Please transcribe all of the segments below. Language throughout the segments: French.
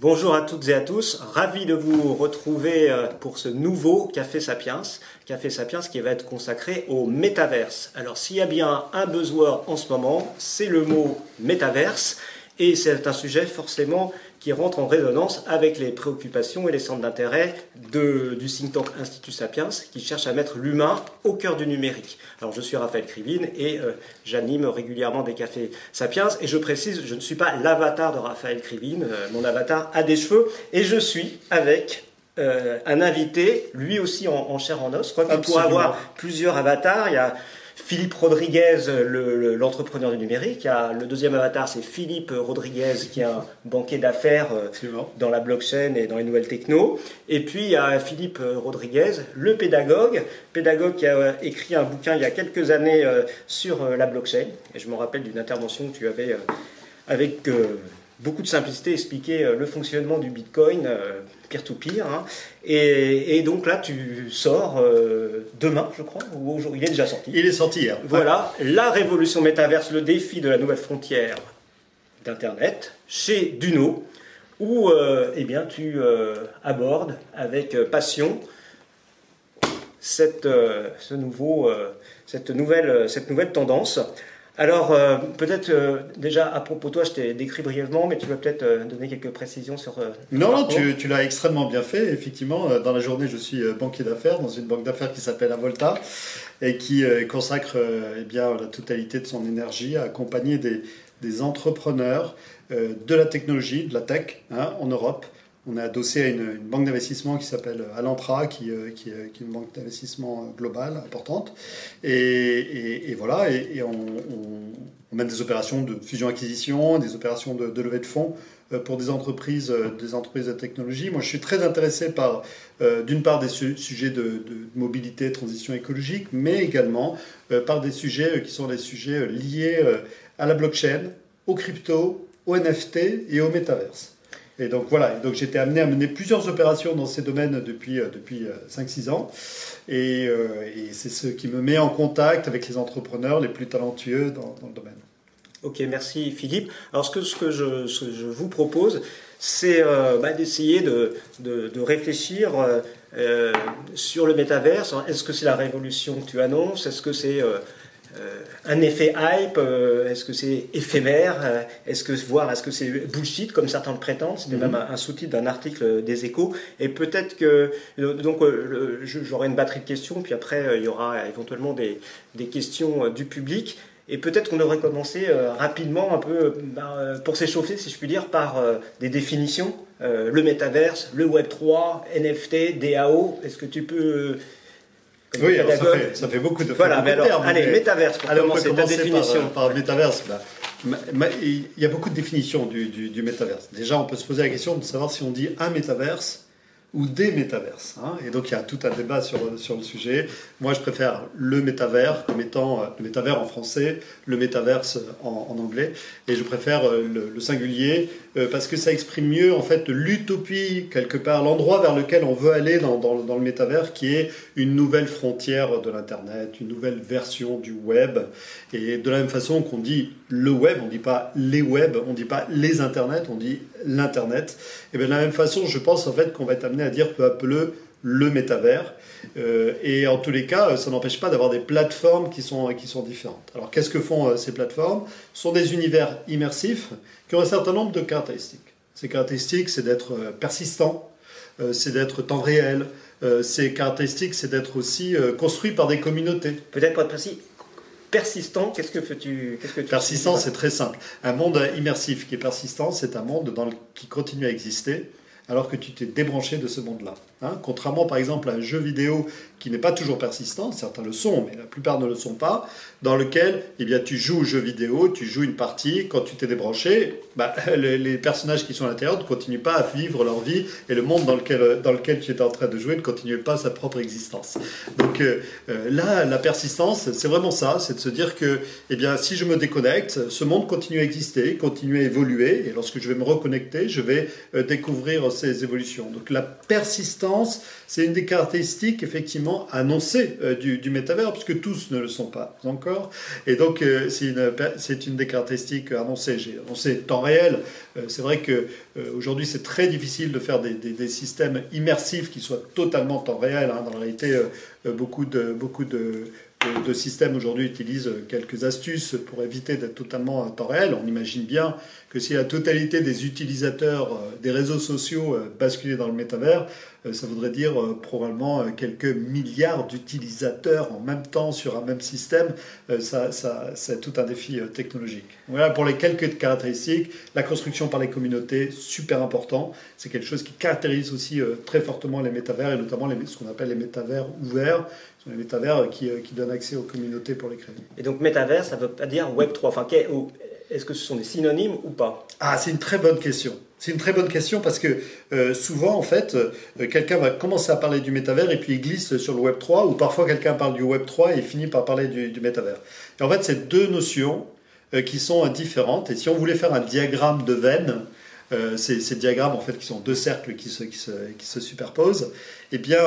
Bonjour à toutes et à tous, ravi de vous retrouver euh, pour ce nouveau Café Sapiens, Café Sapiens qui va être consacré au métaverse. Alors s'il y a bien un buzzword en ce moment, c'est le mot métaverse. Et c'est un sujet forcément qui rentre en résonance avec les préoccupations et les centres d'intérêt du think tank Institut Sapiens qui cherche à mettre l'humain au cœur du numérique. Alors je suis Raphaël Krivine et euh, j'anime régulièrement des cafés Sapiens et je précise, je ne suis pas l'avatar de Raphaël Krivine, euh, mon avatar a des cheveux et je suis avec euh, un invité, lui aussi en, chair en os. Je crois qu'il pourrait avoir plusieurs avatars. Il y a Philippe Rodriguez, l'entrepreneur du numérique. le deuxième avatar, c'est Philippe Rodriguez, qui est un banquier d'affaires euh, dans la blockchain et dans les nouvelles techno. Et puis, il y a Philippe Rodriguez, le pédagogue, pédagogue qui a euh, écrit un bouquin il y a quelques années euh, sur la blockchain. Et je me rappelle d'une intervention que tu avais avec beaucoup de simplicité expliquer le fonctionnement du Bitcoin peer-to-peer. Hein. Et, donc là, tu sors euh, demain, je crois, ou aujourd'hui, il est déjà sorti. Il est sorti hier. Voilà, la révolution métaverse, le défi de la nouvelle frontière d'Internet, chez Duno, où euh, eh bien, tu euh, abordes avec passion cette, ce nouveau, cette, nouvelle, cette nouvelle tendance. Alors, euh, peut-être euh, déjà à propos de toi, je t'ai décrit brièvement, mais tu vas peut-être euh, donner quelques précisions sur. non, non, tu, l'as extrêmement bien fait. Effectivement, dans la journée, je suis banquier d'affaires dans une banque d'affaires qui s'appelle Avolta et qui consacre eh bien, la totalité de son énergie à accompagner des, entrepreneurs de la technologie, de la tech hein, en Europe on est adossé à une, banque d'investissement qui s'appelle Alantra, qui, euh, qui, est une banque d'investissement globale importante. Et, voilà, et, on, mène des opérations de fusion-acquisition, des opérations de, levée de fonds euh, pour des entreprises, euh, des entreprises de technologie. Moi, je suis très intéressé par, d'une part, des sujets de, de, mobilité, transition écologique, mais également par des sujets qui sont des sujets liés à la blockchain, aux crypto, aux NFT et au métaverse. Et donc voilà, donc j'étais amené à mener plusieurs opérations dans ces domaines depuis, euh, depuis 5-6 euh, ans. Et, euh, et c'est ce qui me met en contact avec les entrepreneurs les plus talentueux dans, le domaine. Ok, merci Philippe. Alors ce que, ce que je, je vous propose, c'est bah, d'essayer de, de, réfléchir sur le métaverse. Est-ce que c'est la révolution que tu annonces? Est-ce que c'est un effet hype euh, Est-ce que c'est éphémère euh, Est-ce que voir Est-ce que c'est bullshit comme certains le prétendent C'était même mhm. un, sous-titre d'un article des Échos. Et peut-être que donc j'aurai une batterie de questions, puis après il y aura éventuellement des, des questions du public. Et peut-être qu'on devrait commencer rapidement, un peu ben, pour s'échauffer, si je puis dire, par des définitions. le métaverse, le Web 3, NFT, DAO. Est-ce que tu peux oui, ça, fait, beaucoup de Voilà, mais alors, allez, métaverse pour commencer, ta définition. Par, par métaverse. Bah, il y a beaucoup de définitions du, du, du métaverse. Déjà, on peut se poser la question de savoir si on dit un métaverse ou des métaverses. Hein. Et donc il y a tout un débat sur, sur le sujet. Moi je préfère le métavers comme étant euh, le métavers en français, le métaverse en, en anglais. Et je préfère euh, le, singulier euh, parce que ça exprime mieux en fait l'utopie, quelque part, l'endroit vers lequel on veut aller dans, dans, dans, le métavers qui est une nouvelle frontière de l'Internet, une nouvelle version du web. Et de la même façon qu'on dit le web, on ne dit pas les web, on ne dit pas les Internets, on dit l'Internet. Et bien de la même façon, je pense en fait qu'on va être amené à dire peu à peu le, métavers. Euh, et en tous les cas, ça n'empêche pas d'avoir des plateformes qui sont, qui sont différentes. Alors qu'est-ce que font euh, ces plateformes? Ce sont des univers immersifs qui ont un certain nombre de caractéristiques. Ces caractéristiques, c'est d'être euh, persistant, c'est d'être temps réel, ces caractéristiques, c'est d'être aussi construit par des communautés. Peut-être pour être précis, persistant, qu'est-ce que tu, qu'est-ce que tu Persistant, c'est très simple. Un monde immersif qui est persistant, c'est un monde dans le, qui continue à exister alors que tu t'es débranché de ce monde-là. Hein. Contrairement par exemple à un jeu vidéo qui n'est pas toujours persistant, certains le sont, mais la plupart ne le sont pas, dans lequel eh bien, tu joues au jeu vidéo, tu joues une partie, quand tu t'es débranché, bah, les, personnages qui sont à l'intérieur ne continuent pas à vivre leur vie et le monde dans lequel, dans lequel tu es en train de jouer ne continue pas sa propre existence. Donc euh, euh, là, la persistance, c'est vraiment ça, c'est de se dire que eh bien, si je me déconnecte, ce monde continue à exister, continue à évoluer, et lorsque je vais me reconnecter, je vais euh, découvrir ces évolutions. Donc la persistance c'est une des caractéristiques effectivement annoncées euh, du, du, métavers, puisque tous ne le sont pas encore. Et donc euh, c'est une, une, des caractéristiques annoncées. J'ai annoncé temps réel. Euh, c'est vrai que aujourd'hui c'est très difficile de faire des, systèmes immersifs qui soient totalement temps réel. Hein. Dans la réalité, beaucoup de beaucoup de systèmes aujourd'hui utilisent quelques astuces pour éviter d'être totalement en temps réel. On imagine bien que si la totalité des utilisateurs euh, des réseaux sociaux euh, basculaient dans le métavers, euh, ça voudrait dire probablement quelques milliards d'utilisateurs en même temps sur un même système. Ça c'est tout un défi technologique. Voilà pour les quelques caractéristiques. La construction par les communautés, super important. C'est quelque chose qui caractérise aussi très fortement les métavers et notamment les, ce qu'on appelle les métavers ouverts les métavers qui, qui, donnent accès aux communautés pour les créer. Et donc métavers, ça ne veut pas dire Web 3. Enfin, est-ce que ce sont des synonymes ou pas? Ah, c'est une très bonne question. C'est une très bonne question parce que euh, souvent, en fait, euh, quelqu'un va commencer à parler du métavers et puis il glisse sur le Web 3, ou parfois quelqu'un parle du Web 3 et finit par parler du, du métavers. Et en fait, c'est deux notions euh, qui sont différentes. Et si on voulait faire un diagramme de veine, ces, ces, diagrammes, en fait, qui sont deux cercles qui se, qui se, qui se superposent, eh bien,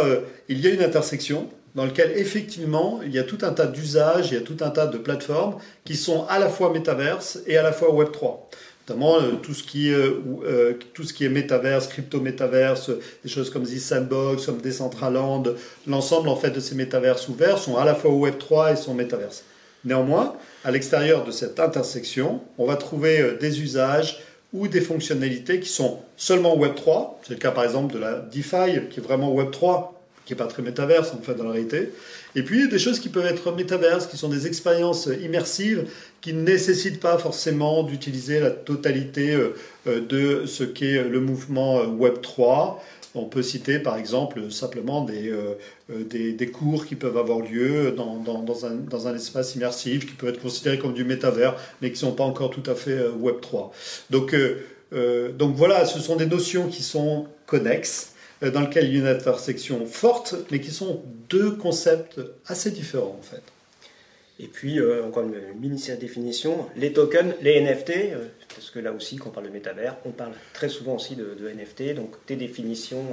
il y a une intersection dans lequel effectivement il y a tout un tas d'usages, il y a tout un tas de plateformes qui sont à la fois métaverse et à la fois Web 3 notamment euh, tout ce qui euh, tout ce qui est métaverse, crypto métaverse, des choses comme The Sandbox, comme Decentraland, l'ensemble en fait de ces métaverses ouverts sont à la fois Web 3 et sont métaverse. Néanmoins, à l'extérieur de cette intersection, on va trouver euh, des usages ou des fonctionnalités qui sont seulement Web 3. C'est le cas par exemple de la DeFi qui est vraiment Web 3 qui n'est pas très métaverse en fait dans la réalité. Et puis des choses qui peuvent être métaverses, qui sont des expériences immersives, qui ne nécessitent pas forcément d'utiliser la totalité euh, euh, de ce qu'est le mouvement euh, Web 3. On peut citer par exemple simplement des, des, des, cours qui peuvent avoir lieu dans, dans, un, dans, un, espace immersif, qui peuvent être considérés comme du métavers, mais qui ne sont pas encore tout à fait Web 3. Donc, donc voilà, ce sont des notions qui sont connexes euh, dans lequel il y a une intersection forte, mais qui sont deux concepts assez différents en fait. Et puis, euh, encore une, mini définition, les tokens, les NFT, euh, parce que là aussi, quand on parle de métavers, on parle très souvent aussi de, NFT, donc des définitions.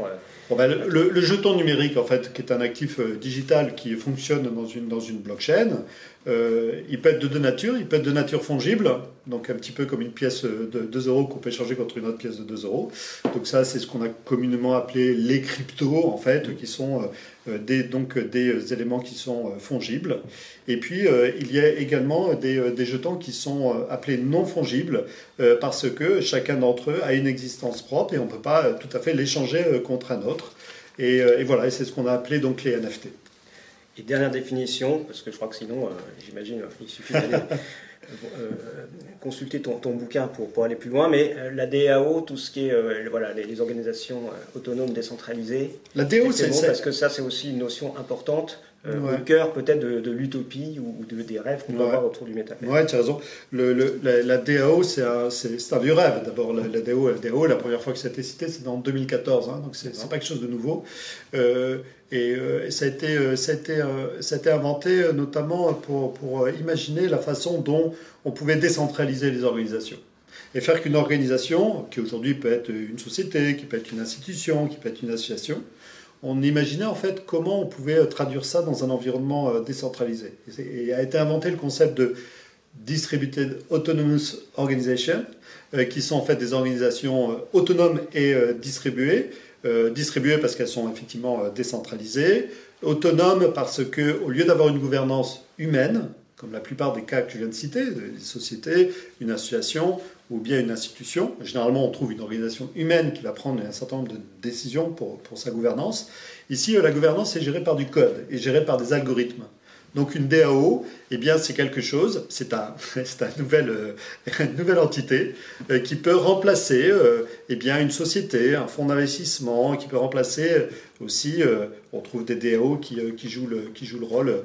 Ben, le, le, jeton numérique, en fait, qui est un actif digital qui fonctionne dans une, dans une blockchain, euh, il peut être de deux natures. Il peut être de nature fongible, donc un petit peu comme une pièce de 2 euros qu'on peut échanger contre une autre pièce de 2 euros. Donc ça, c'est ce qu'on a communément appelé les cryptos, en fait, qui sont euh, des, donc des éléments qui sont euh, fongibles. Et puis, il y a également des, des, jetons qui sont appelés non fongibles, parce que chacun d'entre eux a une existence propre et on ne peut pas tout à fait l'échanger contre un autre. Et, et voilà, c'est ce qu'on a appelé donc les NFT. Et dernière définition, parce que je crois que sinon, euh, j'imagine, il suffit d'aller euh, consulter ton, ton, bouquin pour, pour, aller plus loin, mais euh, la DAO, tout ce qui est voilà, les, organisations autonomes décentralisées. La DAO, c'est bon, parce que ça, c'est aussi une notion importante au cœur peut-être de, l'utopie ou de, des rêves qu'on peut avoir autour du métavers. Oui, tu as raison. Le, le, la, DAO, c'est un, un, vieux rêve. D'abord, la, DAO, la DAO, la première fois que ça a été cité, c'est en 2014, hein, donc c'est pas quelque chose de nouveau. Et, euh, ça, a été, euh, ça, a été, euh, ça a été inventé notamment pour, pour imaginer la façon dont on pouvait décentraliser les organisations. Et faire qu'une organisation, qui aujourd'hui peut être une société, qui peut être une institution, qui peut être une association, on imaginait en fait comment on pouvait traduire ça dans un environnement décentralisé. Et a été inventé le concept de Distributed Autonomous Organization, qui sont en fait des organisations autonomes et distribuées, euh, distribuées parce qu'elles sont effectivement euh, décentralisées, autonomes parce que au lieu d'avoir une gouvernance humaine, comme la plupart des cas que je viens de citer, des sociétés, une association ou bien une institution, généralement on trouve une organisation humaine qui va prendre un certain nombre de décisions pour, pour sa gouvernance. Ici, la gouvernance est gérée par du code et gérée par des algorithmes. Donc une DAO, eh bien c'est quelque chose, c'est un, euh, une nouvelle entité euh, qui peut remplacer euh, eh bien une société, un fonds d'investissement, qui peut remplacer aussi, on trouve des DAO qui, jouent, le, qui le rôle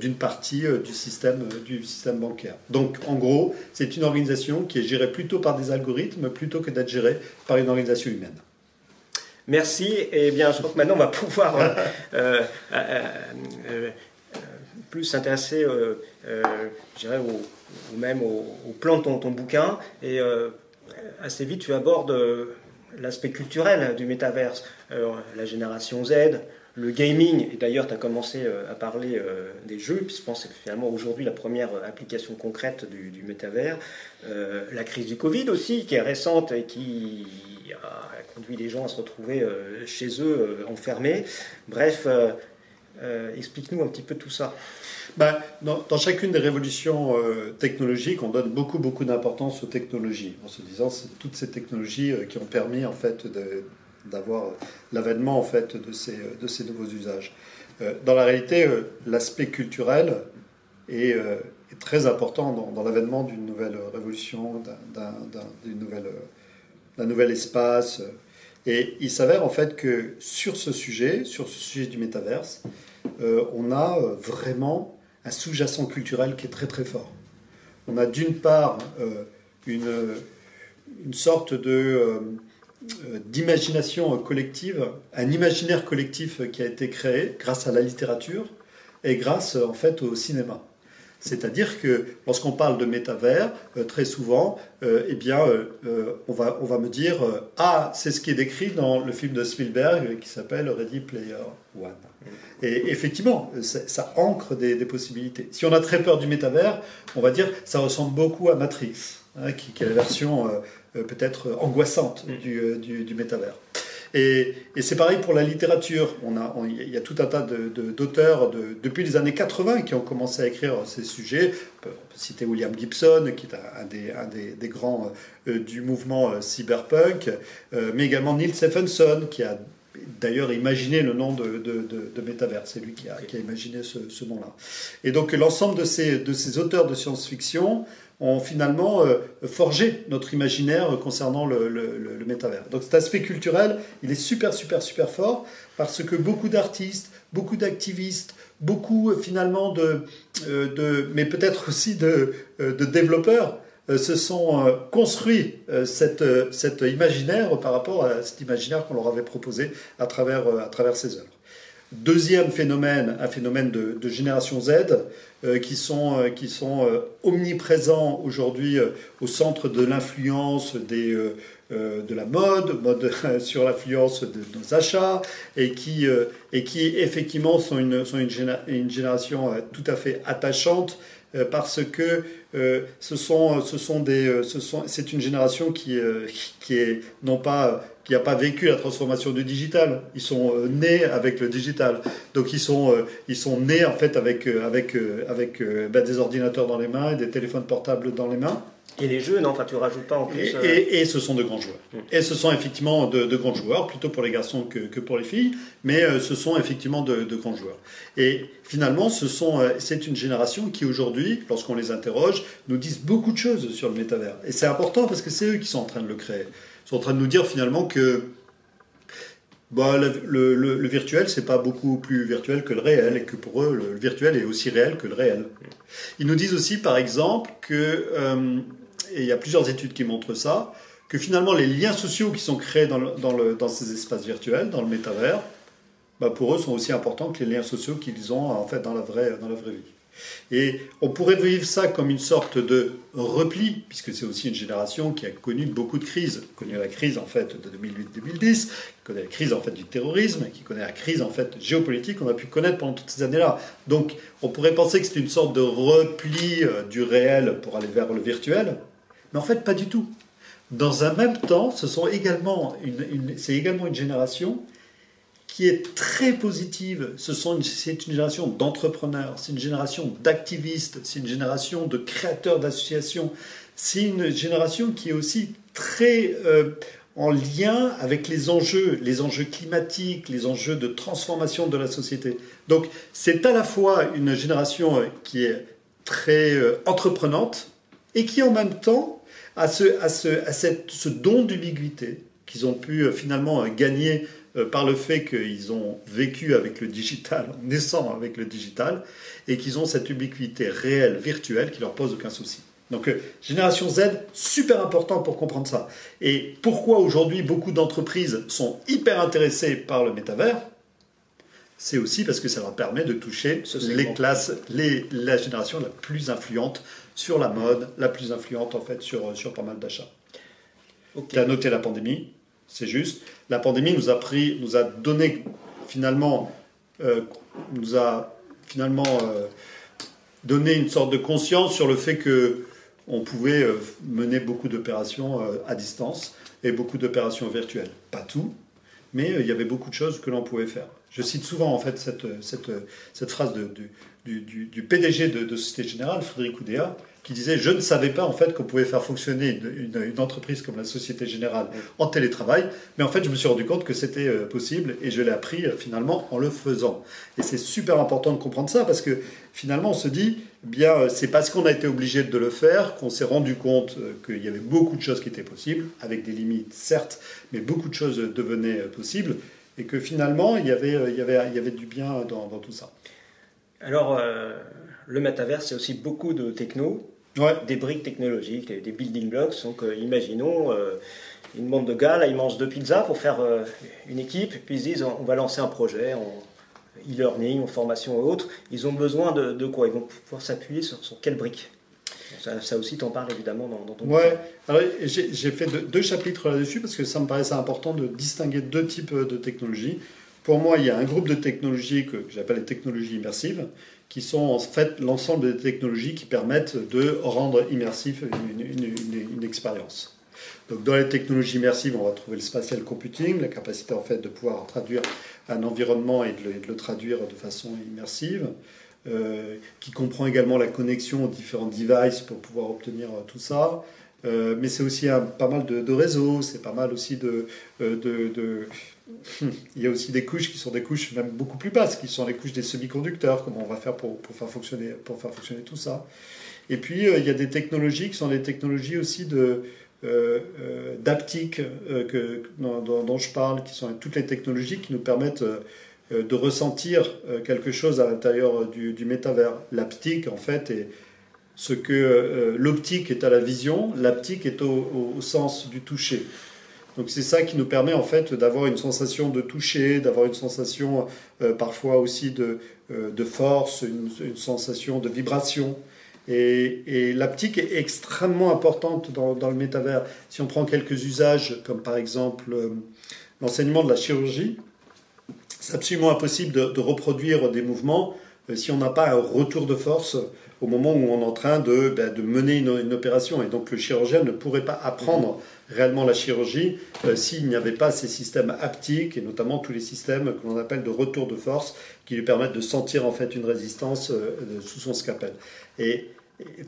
d'une partie du système, du système bancaire. Donc en gros, c'est une organisation qui est gérée plutôt par des algorithmes plutôt que d'être gérée par une organisation humaine. Merci. Et eh bien, je crois que maintenant on va pouvoir plus s'intéresser, euh, euh, je dirais, au, même au, plan de ton, bouquin. Et euh, assez vite, tu abordes l'aspect culturel du métaverse, la génération Z, le gaming, et d'ailleurs tu as commencé à parler des jeux, puis je pense que finalement aujourd'hui la première application concrète du, du métavers, la crise du Covid aussi, qui est récente et qui a conduit les gens à se retrouver chez eux enfermés. Bref, explique-nous un petit peu tout ça. Ben, dans, chacune des révolutions euh, technologiques, on donne beaucoup, beaucoup d'importance aux technologies, en se disant c'est toutes ces technologies euh, qui ont permis en fait d'avoir l'avènement en fait de ces, de ces nouveaux usages. Euh, dans la réalité, l'aspect culturel est, très important dans, l'avènement d'une nouvelle révolution, d'un nouvel espace. Et il s'avère en fait que sur ce sujet, sur ce sujet du métaverse, on a vraiment un sous-jacent culturel qui est très très fort. On a d'une part euh, une, une, sorte de, euh, d'imagination collective, un imaginaire collectif qui a été créé grâce à la littérature et grâce en fait au cinéma. C'est-à-dire que lorsqu'on parle de métavers, euh, très souvent, eh bien, on, va, on va me dire Ah, c'est ce qui est décrit dans le film de Spielberg qui s'appelle Ready Player One. Et effectivement, ça, ancre des, possibilités. Si on a très peur du métavers, on va dire ça ressemble beaucoup à Matrix, hein, qui, est la version euh, euh, peut-être angoissante mm. du, du, du métavers. Et, c'est pareil pour la littérature. On a, il y a tout un tas d'auteurs de, depuis les années 80 qui ont commencé à écrire ces sujets. On peut, citer William Gibson, qui est un, des, un des, grands euh, du mouvement cyberpunk, mais également Neil Stephenson, qui a d'ailleurs imaginé le nom de, de, de, Métavers. C'est lui qui a, qui a, imaginé ce, nom-là. Et donc l'ensemble de ces, de ces auteurs de science-fiction ont finalement euh, forgé notre imaginaire concernant le, le, métavers. Donc cet aspect culturel, il est super, super, super fort parce que beaucoup d'artistes, beaucoup d'activistes, beaucoup finalement de, euh, de mais peut-être aussi de, euh, de développeurs euh, se sont euh, construits euh, cet imaginaire par rapport à cet imaginaire qu'on leur avait proposé à travers, à travers ces œuvres. Deuxième phénomène, un phénomène de, génération Z, qui sont, qui sont omniprésents aujourd'hui au centre de l'influence de la mode, sur l'influence de nos achats, et qui, et qui effectivement sont une, sont une, génération tout à fait attachante euh, parce que euh, ce sont, ce sont des, euh, ce sont, c'est une génération qui, qui est non pas qui n'a pas vécu la transformation du digital. Ils sont nés avec le digital. Donc ils sont, ils sont nés en fait avec, avec, avec ben, des ordinateurs dans les mains et des téléphones portables dans les mains. Et les jeux, non, enfin tu rajoutes pas en plus. Et, et, ce sont de grands joueurs. Mm. Et ce sont effectivement de, de, grands joueurs, plutôt pour les garçons que, que pour les filles, mais ce sont effectivement de, de, grands joueurs. Et finalement, ce sont, c'est une génération qui aujourd'hui, lorsqu'on les interroge, nous disent beaucoup de choses sur le métavers. Et c'est important parce que c'est eux qui sont en train de le créer. Ils sont en train de nous dire finalement que bah, le, le, le, virtuel, c'est pas beaucoup plus virtuel que le réel, et que pour eux, le, virtuel est aussi réel que le réel. Ils nous disent aussi, par exemple, que et il y a plusieurs études qui montrent ça, que finalement les liens sociaux qui sont créés dans, ces espaces virtuels, dans le métavers, bah pour eux sont aussi importants que les liens sociaux qu'ils ont en fait dans la vraie, dans la vraie vie. Et on pourrait vivre ça comme une sorte de repli, puisque c'est aussi une génération qui a connu beaucoup de crises, connu la crise en fait de 2008-2010, qui connaît la crise en fait du terrorisme, qui connaît la crise en fait géopolitique qu'on a pu connaître pendant toutes ces années-là. Donc on pourrait penser que c'est une sorte de repli euh, du réel pour aller vers le virtuel, mais en fait, pas du tout. Dans un même temps, ce également une, c'est également une génération qui est très positive. C'est une génération d'entrepreneurs, c'est une génération d'activistes, c'est une génération de créateurs d'associations. C'est une génération qui est aussi très euh, en lien avec les enjeux, les enjeux climatiques, les enjeux de transformation de la société. Donc c'est à la fois une génération qui est très euh, entreprenante et qui en même temps à ce, à ce, à cette, ce don d'ubiquité qu'ils ont pu euh, finalement euh, gagner euh, par le fait qu'ils ont vécu avec le digital, en naissant avec le digital, et qu'ils ont cette ubiquité réelle, virtuelle, qui leur pose aucun souci. Donc, génération Z, super important pour comprendre ça. Et pourquoi aujourd'hui beaucoup d'entreprises sont hyper intéressées par le métavers? C'est aussi parce que ça leur permet de toucher les classes, les, la génération la plus influente sur la mode, la plus influente en fait sur, sur pas mal d'achats. Tu as noté la pandémie, c'est juste. La pandémie nous a pris, nous a donné finalement, euh, nous a finalement euh, donné une sorte de conscience sur le fait que on pouvait euh, mener beaucoup d'opérations à distance et beaucoup d'opérations virtuelles. Pas tout, mais il y avait beaucoup de choses que l'on pouvait faire. Je cite souvent en fait cette, cette, cette phrase de, du, du, du, PDG de, de Société Générale, Frédéric Oudéa, qui disait Je ne savais pas en fait qu'on pouvait faire fonctionner une, une, entreprise comme la Société Générale en télétravail, mais en fait je me suis rendu compte que c'était euh, possible et je l'ai appris euh, finalement en le faisant. Et c'est super important de comprendre ça parce que finalement on se dit eh bien euh, c'est parce qu'on a été obligé de le faire qu'on s'est rendu compte qu'il y avait beaucoup de choses qui étaient possibles, avec des limites certes, mais beaucoup de choses devenaient possibles et que finalement il y avait, il y avait, il y avait du bien dans, dans tout ça. Alors, le métavers, c'est aussi beaucoup de techno, des briques technologiques, des building blocks. Donc, euh, imaginons euh, une bande de gars, là, ils mangent deux pizzas pour faire euh, une équipe, puis ils disent on va lancer un projet en e-learning, en formation et autres. Ils ont besoin de, quoi? Ils vont pouvoir s'appuyer sur, sur quelles briques ça, aussi, t'en parles évidemment dans, ton Ouais, j'ai fait deux, chapitres là-dessus parce que ça me paraissait important de distinguer deux types de technologies. Pour moi, il y a un groupe de technologies que j'appelle les technologies immersives, qui sont en fait l'ensemble des technologies qui permettent de rendre immersif une, expérience. Donc dans les technologies immersives, on va trouver le spatial computing, la capacité en fait de pouvoir traduire un environnement et de le, traduire de façon immersive, euh, qui comprend également la connexion aux différents devices pour pouvoir obtenir euh, tout ça. Euh, mais c'est aussi pas mal de, réseaux, c'est pas mal aussi de, de il y a aussi des couches qui sont des couches même beaucoup plus basses, qui sont les couches des semi-conducteurs, comment on va faire pour, faire fonctionner, tout ça. Et puis, euh, il y a des technologies qui sont des technologies aussi de, euh, euh, d'aptique dont, je parle, qui sont toutes les technologies qui nous permettent de ressentir quelque chose à l'intérieur du, du métavers. L'aptique, en fait, est ce que l'optique est à la vision, l'aptique est au sens du toucher. Donc c'est ça qui nous permet en fait d'avoir une sensation de toucher, d'avoir une sensation euh, parfois aussi de, euh, de force, une, sensation de vibration. Et, l'aptique est extrêmement importante dans, le métavers. Si on prend quelques usages, comme par exemple euh, l'enseignement de la chirurgie, c'est absolument impossible de reproduire des mouvements si on n'a pas un retour de force au moment où on est en train de, ben, de mener une, opération. Et donc le chirurgien ne pourrait pas apprendre réellement la chirurgie euh, s'il n'y avait pas ces systèmes haptiques et notamment tous les systèmes que l'on appelle de retour de force qui lui permettent de sentir en fait une résistance euh, sous son scalpel. Et,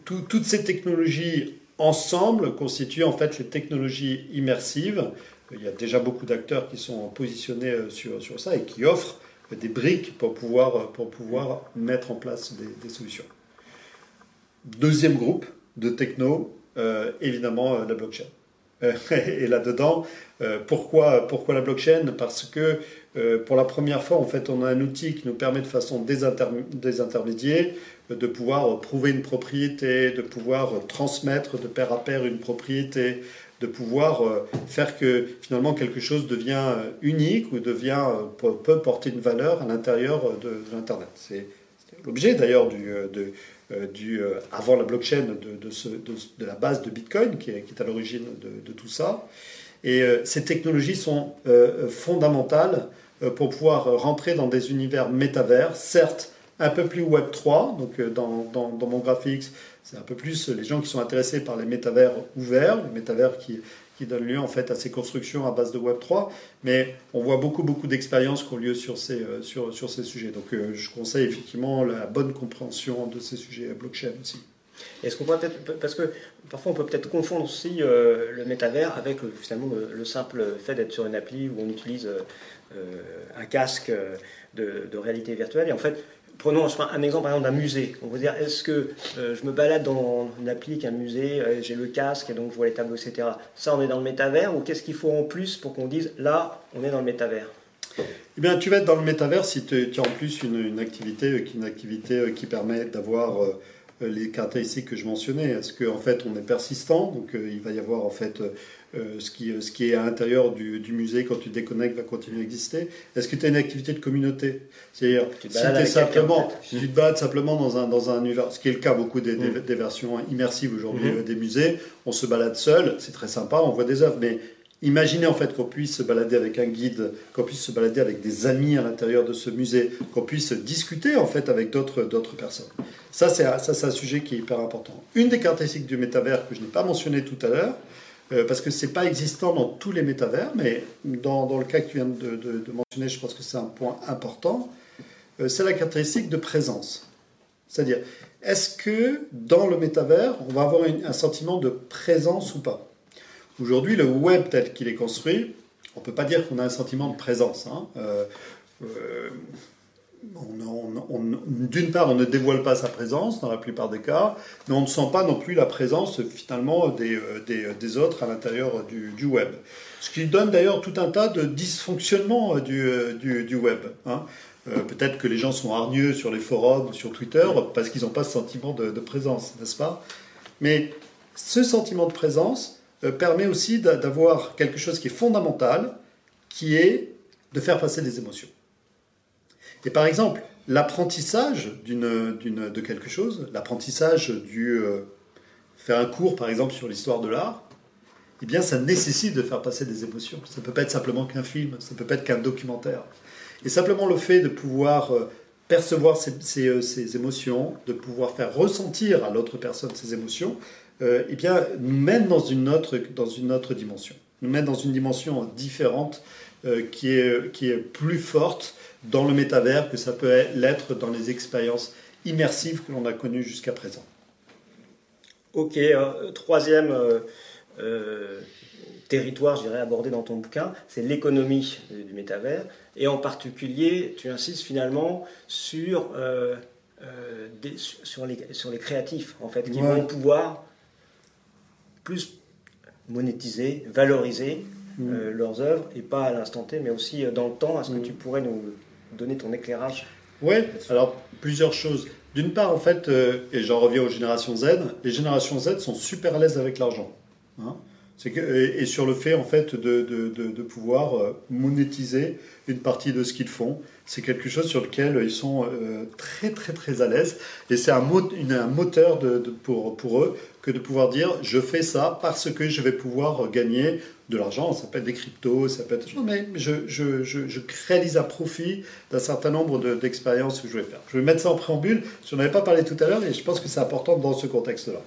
toutes ces technologies ensemble constituent en fait les technologies immersives. Il y a déjà beaucoup d'acteurs qui sont positionnés euh, sur, sur ça et qui offrent des briques pour pouvoir, pour pouvoir mettre en place des solutions. Deuxième groupe de techno, euh, évidemment euh, la blockchain. Euh, et là-dedans, pourquoi, pourquoi la blockchain? Parce que pour la première fois, en fait, on a un outil qui nous permet de façon désintermédiaire de pouvoir prouver une propriété, de pouvoir transmettre de pair à pair une propriété, de pouvoir faire que finalement quelque chose devient unique ou devient, peut porter une valeur à l'intérieur de, l'Internet. C'est l'objet d'ailleurs euh, du, euh, avant la blockchain de, de, la base de Bitcoin qui est, à l'origine de, tout ça. Et euh, ces technologies sont fondamentales pour pouvoir rentrer dans des univers métavers, certes un peu plus Web 3, donc dans, dans mon graphique, c'est un peu plus les gens qui sont intéressés par les métavers ouverts, les métavers qui, qui donne lieu en fait à ces constructions à base de Web 3. Mais on voit beaucoup beaucoup d'expériences qui ont lieu sur ces, euh, sur, sur ces sujets. Donc euh, je conseille effectivement la bonne compréhension de ces sujets blockchain aussi. Est-ce qu'on peut peut-être, parce que parfois on peut peut-être confondre aussi euh, le métavers avec finalement le, simple fait d'être sur une appli où on utilise un casque de, de, réalité virtuelle. Et en fait, prenons un exemple par exemple d'un musée. On va dire, est-ce que euh, je me balade dans une appli un musée, euh, j'ai le casque et donc je vois les tableaux, etc. Ça, on est dans le métavers ou qu'est-ce qu'il faut en plus pour qu'on dise là, on est dans le métavers? Eh bien, tu vas être dans le métavers si tu, as en plus une, activité, une activité euh, qui permet d'avoir les caractéristiques que je mentionnais. Est-ce qu'en en fait on est persistant? Donc il va y avoir en fait ce, qui, ce qui est à l'intérieur du, musée quand tu déconnectes va continuer à exister Est-ce que tu as une activité de communauté? C'est-à-dire, si tu simplement, tu te balades simplement dans un, dans un univers, ce qui est le cas beaucoup des, des, mm. versions immersives aujourd'hui mm-hmm. euh, des musées, on se balade seul, c'est très sympa, on voit des œuvres, mais Imaginez en fait qu'on puisse se balader avec un guide, qu'on puisse se balader avec des amis à l'intérieur de ce musée, qu'on puisse discuter en fait avec d'autres, personnes. Ça c'est, ça, c'est un sujet qui est hyper important. Une des caractéristiques du métavers que je n'ai pas mentionné tout à l'heure, euh, parce que ce n'est pas existant dans tous les métavers, mais dans, dans le cas que tu viens de, mentionner, je pense que c'est un point important, euh, c'est la caractéristique de présence. C'est-à-dire, est-ce que dans le métavers, on va avoir un sentiment de présence ou pas? Aujourd'hui, le web tel qu'il est construit, on ne peut pas dire qu'on a un sentiment de présence. Hein. Euh, d'une part, on ne dévoile pas sa présence dans la plupart des cas, mais on ne sent pas non plus la présence finalement des, euh, des, autres à l'intérieur du, web. Ce qui donne d'ailleurs tout un tas de dysfonctionnements du, du, web. Hein. Peut-être que les gens sont hargneux sur les forums, sur Twitter, parce qu'ils n'ont pas ce sentiment de, présence, n'est-ce pas? Mais ce sentiment de présence, euh, permet aussi d'avoir quelque chose qui est fondamental, qui est de faire passer des émotions. Et par exemple, l'apprentissage de quelque chose, l'apprentissage du euh, faire un cours par exemple sur l'histoire de l'art, eh bien ça nécessite de faire passer des émotions. Ça ne peut pas être simplement qu'un film, ça ne peut pas être qu'un documentaire. Et simplement le fait de pouvoir euh, percevoir ces, ces, émotions, de pouvoir faire ressentir à l'autre personne ces émotions, euh, eh bien, nous mène dans une, autre, dans une autre dimension. Nous mène dans une dimension différente euh, qui, est, qui est plus forte dans le métavers que ça peut l'être dans les expériences immersives que l'on a connues jusqu'à présent. Ok, euh, troisième territoire, je dirais, abordé dans ton bouquin, c'est l'économie du métavers. Et en particulier, tu insistes finalement sur, sur, les, sur les créatifs, en fait, qui vont pouvoir plus monétiser, valoriser mm. euh, leurs œuvres, et pas à l'instant T, mais aussi euh, dans le temps. Est-ce que mm. tu pourrais nous donner ton éclairage Oui, alors plusieurs choses. D'une part, en fait, euh, et j'en reviens aux générations Z, les générations Z sont super à l'aise avec l'argent. Hein. Que, et, sur le fait en fait de, de, de, pouvoir monétiser une partie de ce qu'ils font. C'est quelque chose sur lequel ils sont très très très à l'aise et c'est un, un, moteur pour, pour eux que de pouvoir dire je fais ça parce que je vais pouvoir gagner de l'argent. Ça peut être des cryptos, ça peut être. Mais je, je, je, je réalise à profit d'un certain nombre d'expériences que je vais faire. Je vais mettre ça en préambule. Je n'en avais pas parlé tout à l'heure et je pense que c'est important dans ce contexte-là.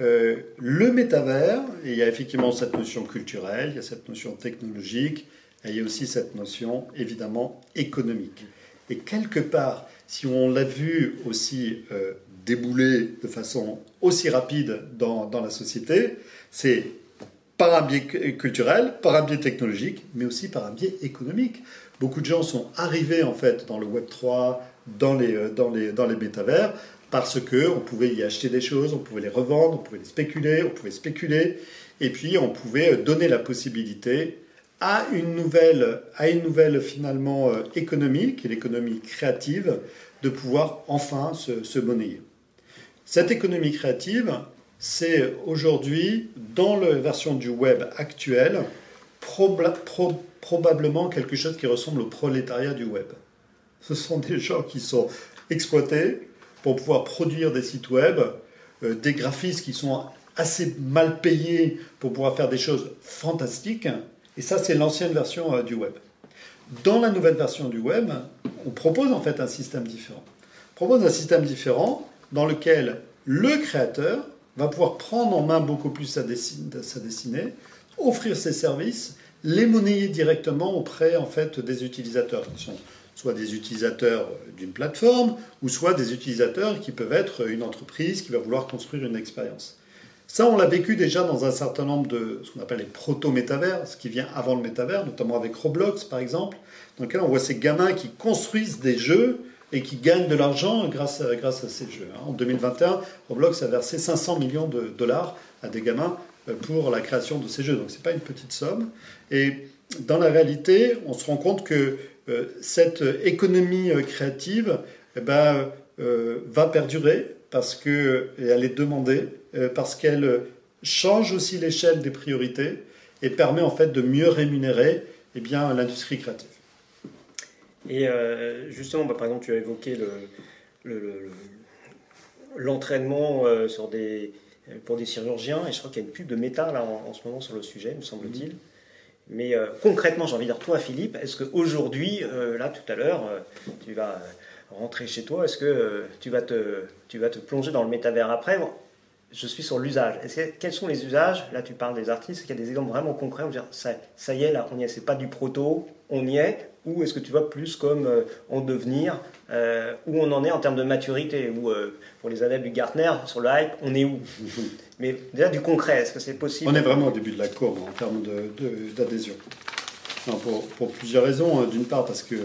Euh, le métavers, il y a effectivement cette notion culturelle, il y a cette notion technologique, et il y a aussi cette notion évidemment économique. Et quelque part, si on l'a vu aussi euh, débouler de façon aussi rapide dans, la société, c'est par un biais culturel, par un biais technologique, mais aussi par un biais économique. Beaucoup de gens sont arrivés en fait dans le Web 3, dans les, euh, dans les métavers, parce qu'on pouvait y acheter des choses, on pouvait les revendre, on pouvait les spéculer, on pouvait spéculer, et puis on pouvait donner la possibilité à une nouvelle, à une nouvelle finalement euh, économie, qui est l'économie créative, de pouvoir enfin se monnayer. Cette économie créative, c'est aujourd'hui, dans la version du web actuelle, probablement quelque chose qui ressemble au prolétariat du web. Ce sont des gens qui sont exploités pour pouvoir produire des sites web, euh, des graphistes qui sont assez mal payés pour pouvoir faire des choses fantastiques. Et ça, c'est l'ancienne version euh, du web. Dans la nouvelle version du web, on propose en fait un système différent. On propose un système différent dans lequel le créateur va pouvoir prendre en main beaucoup plus sa, dessinée, offrir ses services, les monnayer directement auprès en fait des utilisateurs qui sont soit des utilisateurs d'une plateforme ou soit des utilisateurs qui peuvent être une entreprise qui va vouloir construire une expérience. Ça, on l'a vécu déjà dans un certain nombre de ce qu'on appelle les proto-métavers, ce qui vient avant le métavers, notamment avec Roblox par exemple, dans lequel on voit ces gamins qui construisent des jeux et qui gagnent de l'argent grâce à, grâce à ces jeux. En 2021, Roblox a versé 500 millions de dollars à des gamins euh, pour la création de ces jeux. Donc ce n'est pas une petite somme. Et dans la réalité, on se rend compte que cette économie euh, créative eh ben, va perdurer parce qu'elle est demandée, parce qu'elle change aussi l'échelle des priorités et permet en fait de mieux rémunérer eh l'industrie créative. Et euh, justement, bah, par exemple, tu as évoqué l'entraînement euh, pour des chirurgiens, et je crois qu'il y a une pub de méta là, en, ce moment sur le sujet, me semble-t-il. Mais concrètement, j'ai envie de dire, toi Philippe, est-ce qu'aujourd'hui, là tout à l'heure, tu vas rentrer chez toi, est-ce que tu, vas te, plonger dans le métavers après? Je suis sur l'usage. Quels sont les usages? Là, tu parles des artistes. Qu'il y a des exemples vraiment concrets? On dire, ça, ça y est, là, on y est. C'est pas du proto, on y est. Ou est-ce que tu vois plus comme euh, en devenir, euh, où on en est en termes de maturité Ou euh, pour les adeptes du Gartner, sur le hype, on est où Mais déjà du concret, est-ce que c'est possible On est vraiment au début de la courbe en termes d'adhésion. De, pour, pour, plusieurs raisons. Hein. D'une part, parce que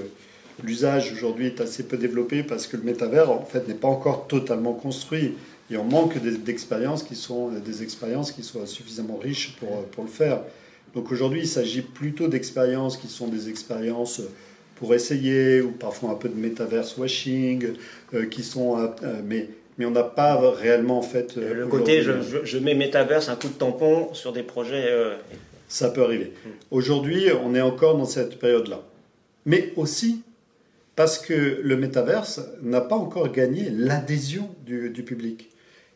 l'usage aujourd'hui est assez peu développé, parce que le métavers, en fait, n'est pas encore totalement construit et on manque d'expériences qui sont des expériences qui soient suffisamment riches pour, pour le faire. Donc aujourd'hui, il s'agit plutôt d'expériences qui sont des expériences pour essayer, ou parfois un peu de metaverse washing, euh, qui sont, euh, mais, mais on n'a pas réellement en fait. Euh, le côté, je, je, mets metaverse, un coup de tampon sur des projets. Ça peut arriver. Hmm. Aujourd'hui, on est encore dans cette période-là. Mais aussi parce que le metaverse n'a pas encore gagné l'adhésion du, du public.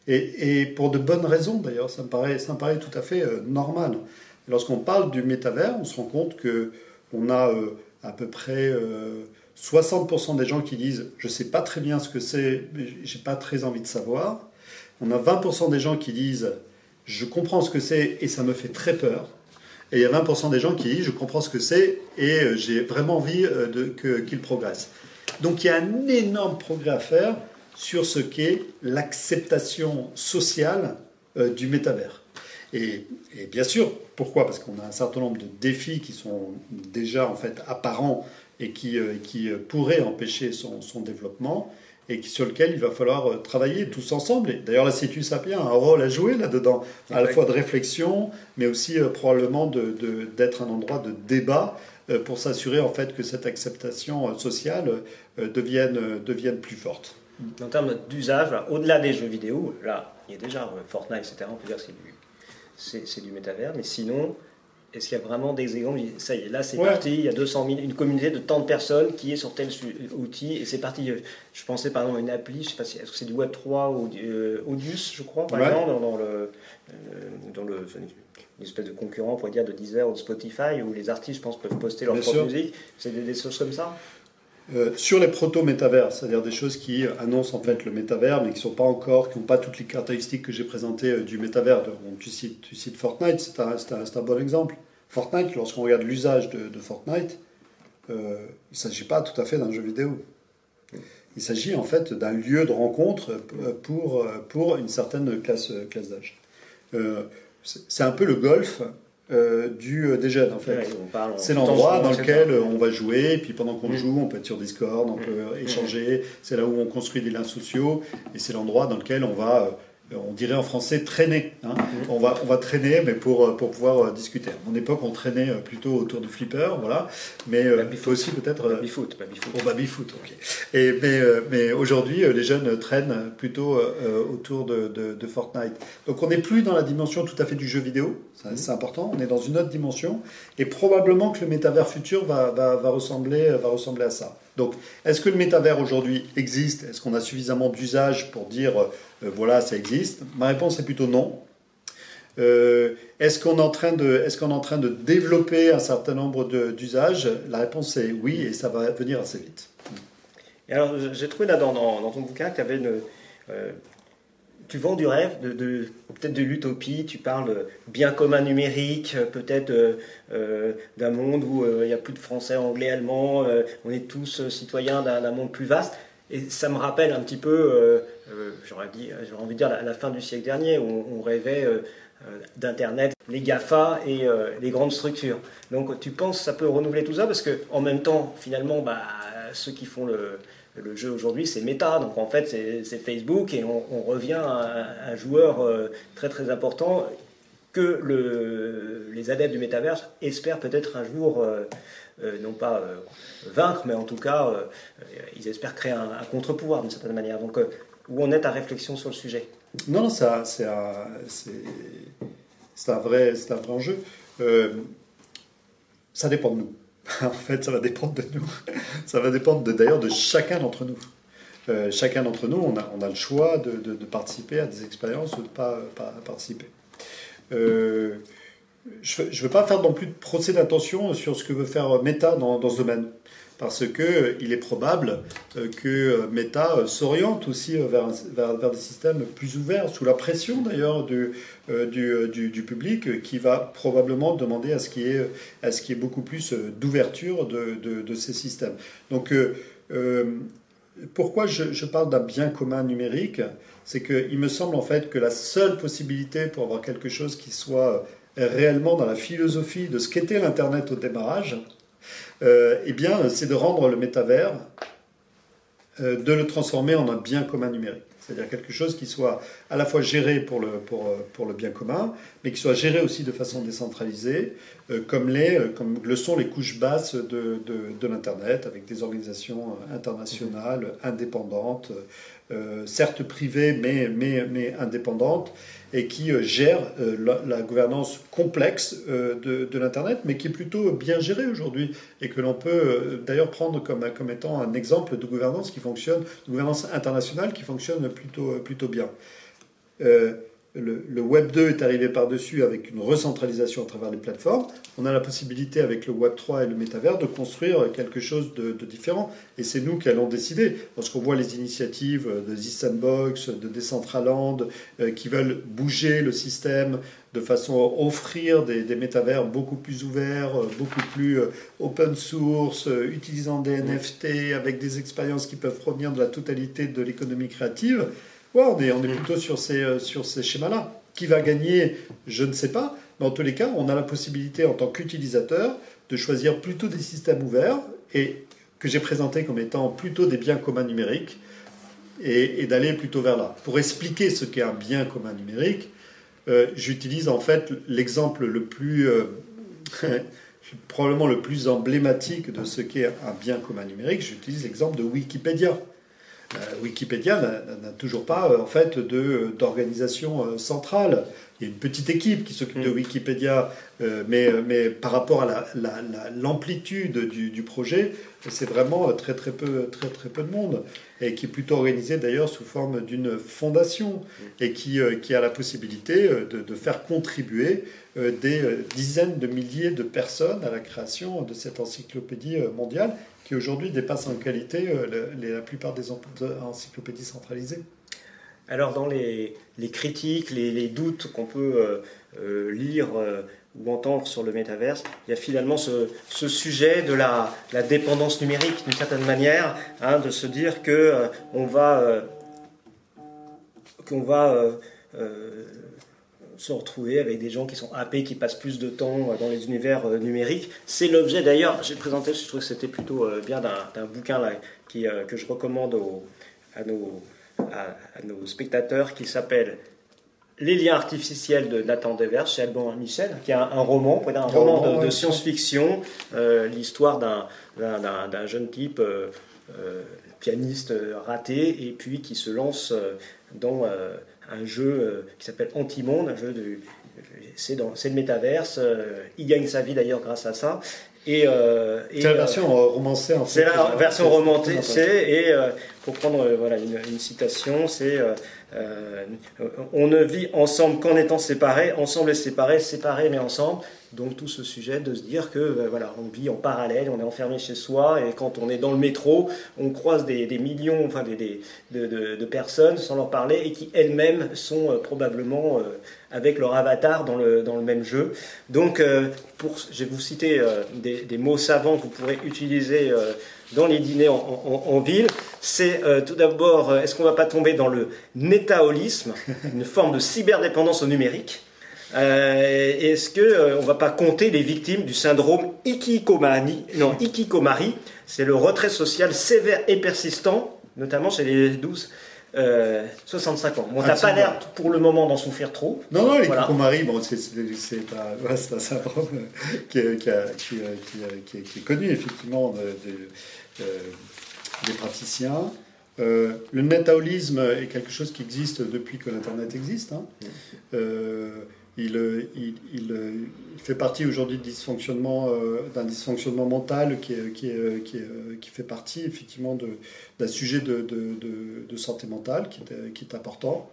Et, pour de bonnes raisons d'ailleurs, ça, me paraît, ça me paraît tout à fait euh, normal. Lorsqu'on parle du métavers, on se rend compte qu'on a euh, à peu près 60% euh, des gens qui disent je ne sais pas très bien ce que c'est, mais j'ai pas très envie de savoir. On a 20% des gens qui disent je comprends ce que c'est et ça me fait très peur. Et il y a 20% des gens qui disent je comprends ce que c'est et j'ai vraiment envie de, qu'il progresse. Donc il y a un énorme progrès à faire sur ce qu'est l'acceptation sociale euh, du métavers. Et, bien sûr, pourquoi? Parce qu'on a un certain nombre de défis qui sont déjà en fait apparents et qui, euh, qui pourraient empêcher son, son, développement et sur lequel il va falloir euh, travailler tous ensemble. Et d'ailleurs, la CETU Sapien a un rôle à jouer là-dedans, à la fois de réflexion, mais aussi probablement d'être de, un endroit de débat pour s'assurer en fait que cette acceptation sociale devienne, devienne plus forte en termes d'usage, au-delà des jeux vidéo, là, il y a déjà euh, Fortnite, etc. On peut dire que c'est du, c'est, du métavers, mais sinon, est-ce qu'il y a vraiment des exemples? Ça y est, là c'est parti, il y a 200 000, une communauté de tant de personnes qui est sur tel outil, et c'est parti. Je pensais par exemple à une appli, je sais pas si est-ce que c'est du Web3 ou du euh, Audius, je crois, par exemple, dans, le, euh, dans le une espèce de concurrent, on pourrait dire, de Deezer ou de Spotify, où les artistes, je pense, peuvent poster leur propre musique. C'est des, des, choses comme ça? Euh, sur les proto-métavers, c'est-à-dire des choses qui annoncent en fait le métavers, mais qui sont pas encore, qui n'ont pas toutes les caractéristiques que j'ai présentées euh, du métavers. tu, cites, Fortnite, c'est un, bon exemple. Fortnite, lorsqu'on regarde l'usage de, Fortnite, euh, il ne s'agit pas tout à fait d'un jeu vidéo. Il s'agit en fait d'un lieu de rencontre pour, une certaine classe d'âge. c'est un peu le golf euh, du, euh, des jeunes en fait. c'est l'endroit dans lequel on va jouer, et puis pendant qu'on mm. joue, on peut être sur Discord, on mm. peut mm. échanger, c'est là où on construit des liens sociaux, et c'est l'endroit dans lequel on va euh, on dirait en français traîner. Hein. Mm-hmm. On, va, on va traîner, mais pour, euh, pour pouvoir euh, discuter. À mon époque, on traînait euh, plutôt autour du flipper, voilà. Mais il faut aussi peut-être. Baby-foot, baby-foot. Oh, baby-foot, ok. Et, mais mais aujourd'hui, les jeunes traînent plutôt autour de, de, Fortnite. Donc on n'est plus dans la dimension tout à fait du jeu vidéo, mm-hmm. c'est important. On est dans une autre dimension. Et probablement que le métavers futur va, va, va ressembler, va ressembler à ça. Donc, est-ce que le métavers aujourd'hui existe? Est-ce qu'on a suffisamment d'usage pour dire euh, voilà, ça existe? Ma réponse est plutôt non. Euh, est-ce qu'on est, en train de, est est en train de développer un certain nombre d'usages? La réponse est oui, et ça va venir assez vite. Et alors, j'ai trouvé là dans, dans, ton bouquin une, euh, tu vends du rêve, de, peut-être de l'utopie, tu parles bien commun numérique, peut-être euh, euh, d'un monde où euh, il n'y a plus de français, anglais, allemand, on est tous citoyens d'un monde plus vaste. Et ça me rappelle un petit peu, j'aurais envie de dire, la, la, fin du siècle dernier, où on, rêvait d'Internet, les GAFA et les grandes structures. Donc tu penses que ça peut renouveler tout ça? Parce qu'en même temps, finalement, bah, ceux qui font le, le jeu aujourd'hui, c'est méta, donc en fait, c'est Facebook, et on, revient à un joueur euh, très très important que le, les adeptes du métaverse espèrent peut-être un jour, euh, euh, non pas vaincre, mais en tout cas, ils espèrent créer un, contre-pouvoir d'une certaine manière. Donc, où on est à réflexion sur le sujet? Non, non, c'est un, vrai, un vrai enjeu. ça dépend de nous. en fait, ça va dépendre de nous. Ça va dépendre d'ailleurs de chacun d'entre nous. chacun d'entre nous, on a, le choix de, participer à des expériences ou de ne pas, participer. je ne veux pas faire non plus de procès d'intention sur ce que veut faire Meta dans ce domaine parce qu'il euh, est probable euh, que euh, Meta s'oriente aussi vers, vers, des systèmes plus ouverts, sous la pression d'ailleurs du, du, public, qui va probablement demander à ce qu'il y ait, à ce beaucoup plus d'ouverture de, de, ces systèmes. Donc, pourquoi je, je parle d'un bien commun numérique? C'est qu'il me semble en fait que la seule possibilité pour avoir quelque chose qui soit réellement dans la philosophie de ce qu'était l'Internet au démarrage, eh bien, c'est de rendre le métavers, euh, de le transformer en un bien commun numérique. C'est-à-dire quelque chose qui soit à la fois géré pour le, pour, euh, pour le bien commun, mais qui soit géré aussi de façon décentralisée, comme, les, comme le sont les couches basses de, de, de l'Internet, avec des organisations internationales indépendantes, certes privées, mais, mais, mais indépendantes, et qui euh, gère euh, la, gouvernance complexe euh, de, l'Internet, mais qui est plutôt bien gérée aujourd'hui, et que l'on peut d'ailleurs prendre comme, comme étant un exemple de gouvernance qui fonctionne, de gouvernance internationale qui fonctionne plutôt, plutôt bien le, Web 2 est arrivé par-dessus avec une recentralisation à travers les plateformes. On a la possibilité avec le Web 3 et le métavers de construire quelque chose de, différent. Et c'est nous qui allons décider. Lorsqu'on voit les initiatives de The Sandbox, de Decentraland, euh, qui veulent bouger le système de façon à offrir des, des métavers beaucoup plus ouverts, euh, beaucoup plus euh, open source, utilisant des NFT, avec des expériences qui peuvent provenir de la totalité de l'économie créative, Ouais, on est, on est mm. plutôt sur ces, euh, sur ces schémas-là. Qui va gagner, je ne sais pas. Mais en tous les cas, on a la possibilité en tant qu'utilisateur de choisir plutôt des systèmes ouverts et que j'ai présenté comme étant plutôt des biens communs numériques et, d'aller plutôt vers là. Pour expliquer ce qu'est un bien commun numérique, euh, j'utilise en fait l'exemple le plus, euh, probablement le plus emblématique de ce qu'est un bien commun numérique. J'utilise l'exemple de Wikipédia. Euh, Wikipédia n'a toujours pas euh, en fait d'organisation euh, centrale. Il y a une petite équipe qui s'occupe de mm. Wikipédia, mais, mais par rapport à l'amplitude du, du, projet, c'est vraiment très très peu très très peu de monde et qui est plutôt organisé d'ailleurs sous forme d'une fondation mm. et qui, qui a la possibilité de, de faire contribuer des dizaines de milliers de personnes à la création de cette encyclopédie mondiale qui aujourd'hui dépasse en qualité euh, la plupart des encyclopédies centralisées. Alors dans les, critiques, les, doutes qu'on peut euh, euh, lire ou entendre sur le métaverse, il y a finalement ce, sujet de la, dépendance numérique d'une certaine manière, hein, de se dire que on va qu'on va se retrouver avec des gens qui sont happés, qui passent plus de temps euh, dans les univers euh, numériques. C'est l'objet d'ailleurs, j'ai présenté, je trouve que c'était plutôt euh, bien d'un bouquin qui, que je recommande à, nos, à, nos spectateurs qui s'appelle les liens artificiels de Nathan Devers chez Alban Michel, qui est un, roman, un roman de, science-fiction, l'histoire d'un jeune type pianiste raté et puis qui se lance dans un jeu euh, qui s'appelle Antimonde, un jeu de. C'est le métaverse. Euh, il gagne sa vie d'ailleurs grâce à ça. Et, euh, c'est la version romancée en fait. C'est la version romancée et pour prendre voilà une, citation, c'est on ne vit ensemble qu'en étant séparés, ensemble et séparés, séparés mais ensemble. Donc tout ce sujet de se dire que voilà, on vit en parallèle, on est enfermé chez soi et quand on est dans le métro, on croise des, millions, enfin des, de, personnes sans leur parler et qui elles-mêmes sont euh, probablement euh, avec leur avatar dans le, dans le même jeu. Donc euh, pour, je vais vous citer des, mots savants que vous pourrez utiliser dans les dîners en, ville. C'est tout d'abord, est-ce qu'on ne va pas tomber dans le nétaolisme, une forme de cyberdépendance au numérique? Euh, Est-ce qu'on euh, ne va pas compter les victimes du syndrome ikikomari Non, ikikomari, c'est le retrait social sévère et persistant, notamment chez les 12. 65 euh, ans. Bon, t'as pas l'air pour le moment d'en souffrir trop. Non, non, l'ikikomari, bon, c'est un, syndrome qui, qui, qui, qui, est connu effectivement de, des praticiens. Euh, le netaolisme est quelque chose qui existe depuis que l'Internet existe. Hein. Euh, il, il, il, fait partie aujourd'hui dysfonctionnement, d'un dysfonctionnement mental qui, fait partie effectivement d'un sujet de, santé mentale qui est, important.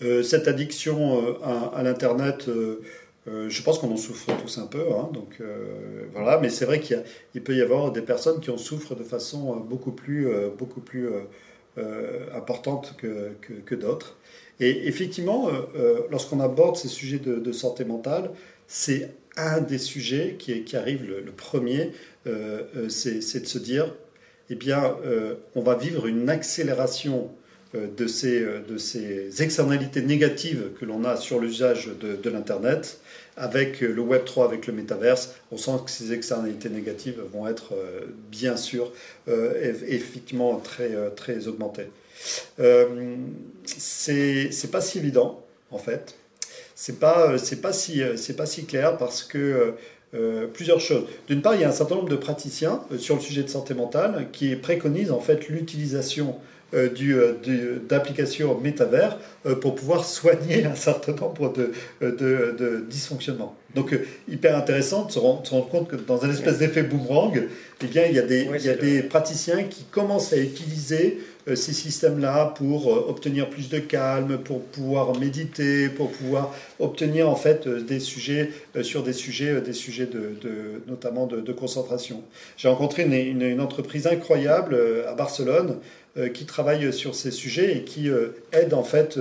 cette addiction à, l'Internet, je pense qu'on en souffre tous un peu, hein, donc voilà. Mais c'est vrai qu'il peut y avoir des personnes qui en souffrent de façon beaucoup plus, importante que d'autres. Et effectivement, euh, euh, lorsqu'on aborde ces sujets de, santé mentale, c'est un des sujets qui, arrive le, premier, euh, c'est de se dire, eh bien, on va vivre une accélération de ces, de ces externalités négatives que l'on a sur l'usage de, l'Internet. Avec le Web 3, avec le métaverse, on sent que ces externalités négatives vont être bien sûr effectivement très augmentées. Euh, c'est pas si évident, en fait. C'est pas, pas, si, pas si clair parce que euh, plusieurs choses. D'une part, il y a un certain nombre de praticiens euh, sur le sujet de santé mentale qui préconisent en fait l'utilisation euh, d'applications métavers pour pouvoir soigner un certain nombre de, de, dysfonctionnements. Donc, hyper intéressant de se, rendre, compte que dans un espèce d'effet boomerang, eh bien, il y a des, il y a des praticiens qui commencent à utiliser euh, ces systèmes-là pour euh, obtenir plus de calme, pour pouvoir méditer, pour pouvoir obtenir en fait euh, des sujets sur des sujets, des sujets de, notamment de, concentration. J'ai rencontré une, une, entreprise incroyable à Barcelone qui travaille sur ces sujets et qui aide en fait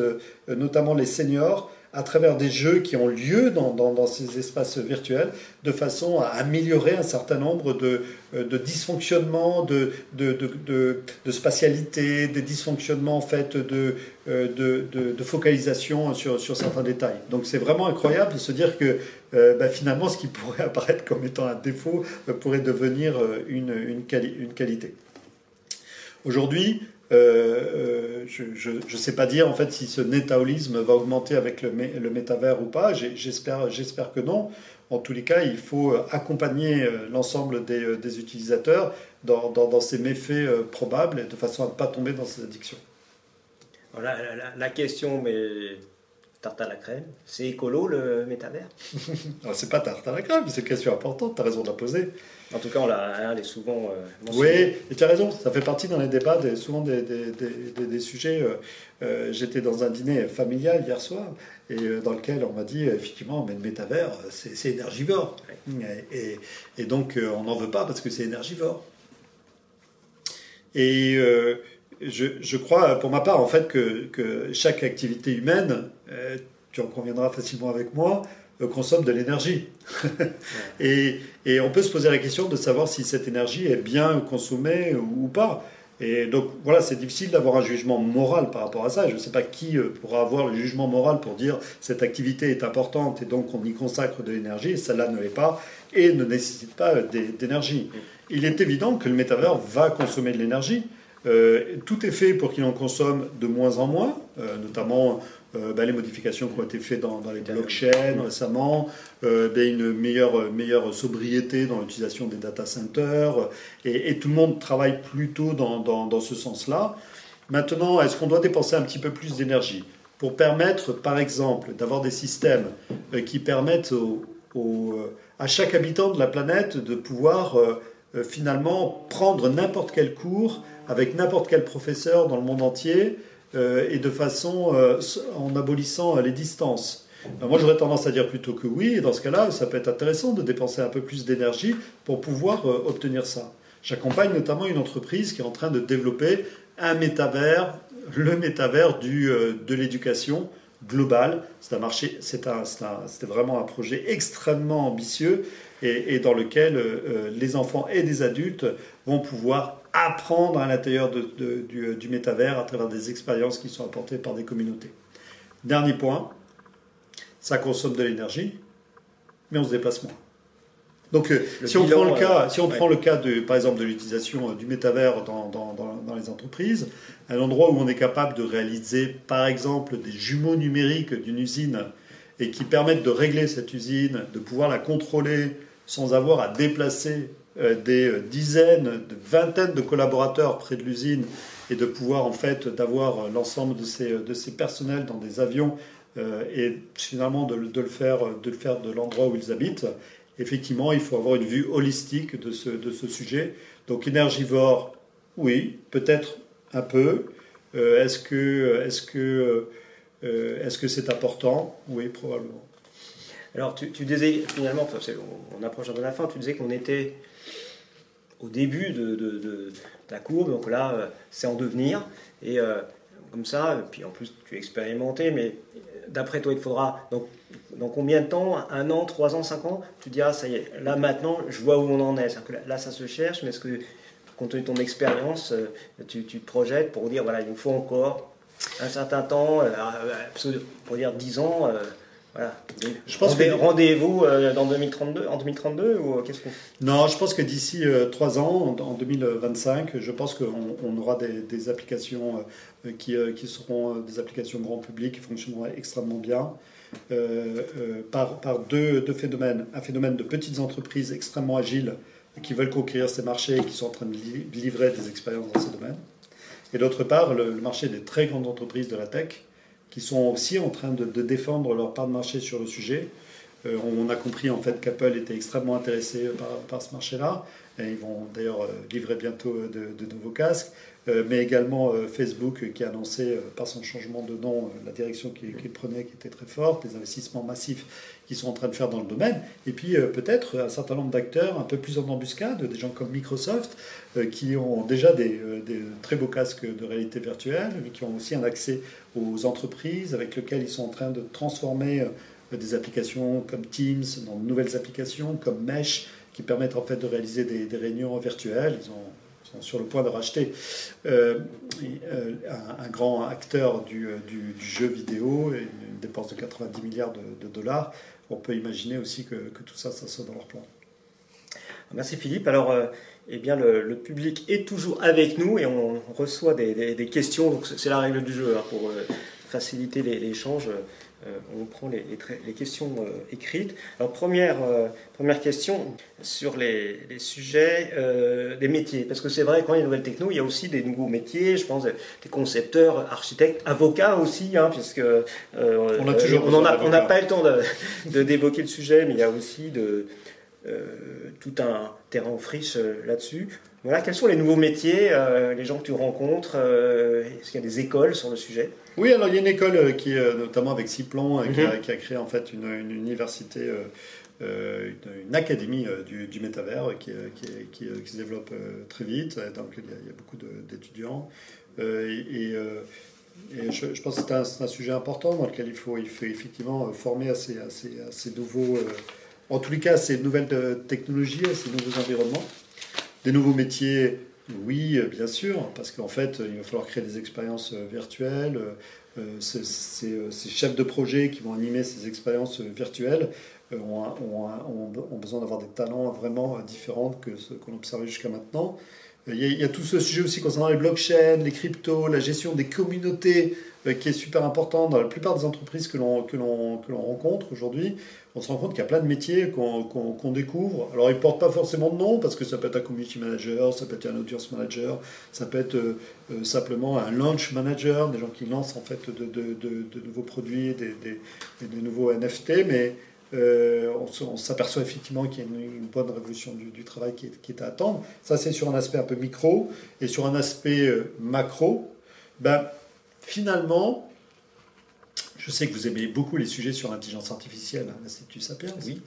notamment les seniors à travers des jeux qui ont lieu dans, dans, ces espaces virtuels, de façon à améliorer un certain nombre de, euh, de dysfonctionnements, de, de, de, spatialité, des dysfonctionnements en fait de, euh, de, focalisation sur, sur, certains détails. Donc c'est vraiment incroyable de se dire que euh, bah, finalement ce qui pourrait apparaître comme étant un défaut pourrait devenir une, une qualité. Aujourd'hui, euh, je ne sais pas dire en fait si ce netaolisme va augmenter avec le, le métavers ou pas. J'espère, j'espère que non. En tous les cas, il faut accompagner euh, l'ensemble des, euh, des utilisateurs dans, dans, dans, ces méfaits probables de façon à ne pas tomber dans ces addictions. Voilà, la, la question, mais tarte à la crème, c'est écolo le métavers? C'est pas tarte à la crème, c'est une question importante, tu as raison de la poser. En tout cas, on la, elle est souvent. Euh, oui, et tu as raison, ça fait partie dans les débats, des, souvent des, des, des, sujets. Euh, euh, j'étais dans un dîner familial hier soir, et dans lequel on m'a dit effectivement, mais le métavers, c'est énergivore. Et, et, donc, on n'en veut pas parce que c'est énergivore. Et je, je, crois, pour ma part, en fait, que, que chaque activité humaine, tu en conviendras facilement avec moi, consomme de l'énergie. et, et, on peut se poser la question de savoir si cette énergie est bien consommée ou, pas. Et donc voilà, c'est difficile d'avoir un jugement moral par rapport à ça. Je ne sais pas qui euh, pourra avoir le jugement moral pour dire cette activité est importante et donc on y consacre de l'énergie. Celle-là ne l'est pas et ne nécessite pas d'énergie. Il est évident que le métavers va consommer de l'énergie. Euh, tout est fait pour qu'il en consomme de moins en moins, euh, notamment euh, ben, les modifications qui ont été faites dans, les blockchains récemment, ben, une meilleure, meilleure sobriété dans l'utilisation des data centers, et, tout le monde travaille plutôt dans, dans, ce sens-là. Maintenant, est-ce qu'on doit dépenser un petit peu plus d'énergie pour permettre, par exemple, d'avoir des systèmes qui permettent à chaque habitant de la planète de pouvoir finalement prendre n'importe quel cours avec n'importe quel professeur dans le monde entier euh, et de façon euh, en abolissant les distances. Moi, j'aurais tendance à dire plutôt que oui, et dans ce cas-là, ça peut être intéressant de dépenser un peu plus d'énergie pour pouvoir euh, obtenir ça. J'accompagne notamment une entreprise qui est en train de développer un métavers, le métavers du, de l'éducation globale. C'est un marché, c'était vraiment un projet extrêmement ambitieux et, dans lequel les enfants et des adultes vont pouvoir apprendre à l'intérieur du, du, métavers à travers des expériences qui sont apportées par des communautés. Dernier point, ça consomme de l'énergie, mais on se déplace moins. Donc, euh, si, on prend le cas, euh, si on prend le cas, de, par exemple, de l'utilisation euh, du métavers dans, dans, dans, les entreprises, un endroit où on est capable de réaliser, par exemple, des jumeaux numériques d'une usine et qui permettent de régler cette usine, de pouvoir la contrôler sans avoir à déplacer euh, des euh, dizaines, de vingtaines de collaborateurs près de l'usine et de pouvoir en fait d'avoir euh, l'ensemble de ces, de ces personnels dans des avions et finalement de, le faire, de le faire de l'endroit où ils habitent. Effectivement, il faut avoir une vue holistique de ce, de ce sujet. Donc énergivore, oui, peut-être un peu. est-ce que, est-ce est-ce que c'est important? Oui, probablement. Alors, tu, disais, finalement, on, approche un peu de la fin, tu disais qu'on était au début de, ta courbe, donc là, euh, c'est en devenir. Et euh, comme ça, puis en plus, tu es expérimenté, mais d'après toi, il faudra, donc, dans combien de temps? Un an, trois ans, cinq ans? Tu dis, ah, ça y est, là maintenant, je vois où on en est. Que là, ça se cherche, mais est-ce que, compte tenu de ton expérience, euh, tu, tu, te projettes pour dire, voilà, il nous faut encore un certain temps, pour dire dix ans voilà. Je pense que rendez-vous euh, dans 2032, en 2032 ou euh, qu'est-ce qu'on Non, je pense que d'ici euh, trois ans, en 2025, je pense qu'on aura des, applications qui, qui, seront des applications grand public qui fonctionneront extrêmement bien. par, par deux, deux, phénomènes. Un phénomène de petites entreprises extrêmement agiles qui veulent conquérir ces marchés et qui sont en train de livrer des expériences dans ces domaines. Et d'autre part, le marché des très grandes entreprises de la tech qui sont aussi en train de, défendre leur part de marché sur le sujet. Euh, on a compris en fait qu'Apple était extrêmement intéressé par, ce marché-là. Ils vont d'ailleurs euh, livrer bientôt euh, de, nouveaux casques. mais également Facebook qui a annoncé par son changement de nom la direction qu'il prenait qui était très forte, les investissements massifs qu'ils sont en train de faire dans le domaine. Et puis peut-être un certain nombre d'acteurs un peu plus en embuscade, des gens comme Microsoft qui ont déjà des, très beaux casques de réalité virtuelle, mais qui ont aussi un accès aux entreprises avec lesquelles ils sont en train de transformer euh, des applications comme Teams de nouvelles applications comme Mesh qui permettent en fait de réaliser des, réunions virtuelles. Ils, sont sur le point de racheter euh, euh, un, grand acteur du, jeu vidéo, une dépense de 90 milliards de, dollars. On peut imaginer aussi que, tout ça, ça soit dans leur plan. Merci Philippe. Alors, eh bien, le, public est toujours avec nous et on reçoit des, questions. Donc, c'est la règle du jeu hein, pour euh, faciliter l'échange. Euh, on prend les, les questions euh, écrites. Alors, première, première question sur les, sujets des métiers. Parce que c'est vrai, quand il y a une nouvelle techno, il y a aussi des nouveaux métiers. Je pense des concepteurs, architectes, avocats aussi, hein, puisque on n'a on pas eu le temps de, d'évoquer le sujet, mais il y a aussi de euh, tout un terrain en friche euh, là-dessus. Voilà, quels sont les nouveaux métiers, euh, les gens que tu rencontres Est-ce qu'il y a des écoles sur le sujet? Oui, alors il y a une école qui, notamment avec Ciplon, qui, a, mhm. qui, a, créé en fait une, université, une, académie du, du métavers qui, qui, se développe très vite. Donc il y a, beaucoup d'étudiants. et, je, pense que c'est un, sujet important dans lequel il faut, il faut effectivement former à ces, à ces nouveaux en tous les cas, ces nouvelles euh, technologies, ces nouveaux environnements, des nouveaux métiers, oui, euh, bien sûr, parce qu'en fait, il va falloir créer des expériences euh, virtuelles. Ces, chefs de projet qui vont animer ces expériences virtuelles ont, ont besoin d'avoir des talents vraiment différents que ce qu'on observait jusqu'à maintenant. Il y, a, tout ce sujet aussi concernant les blockchains, les cryptos, la gestion des communautés qui est super important dans la plupart des entreprises que l'on rencontre aujourd'hui on se rend compte qu'il y a plein de métiers qu'on découvre. Alors, ils ne portent pas forcément de nom, parce que ça peut être un community manager, ça peut être un audience manager, ça peut être euh, euh, simplement un launch manager, des gens qui lancent en fait de, nouveaux produits, des, des, nouveaux NFT, mais euh, on, s'aperçoit effectivement qu'il y a une, bonne révolution du, travail qui est, qui est, à attendre. Ça, c'est sur un aspect un peu micro. Et sur un aspect macro, ben, finalement, je sais que vous aimez beaucoup les sujets sur l'intelligence artificielle à l'Institut Sapiens. Oui.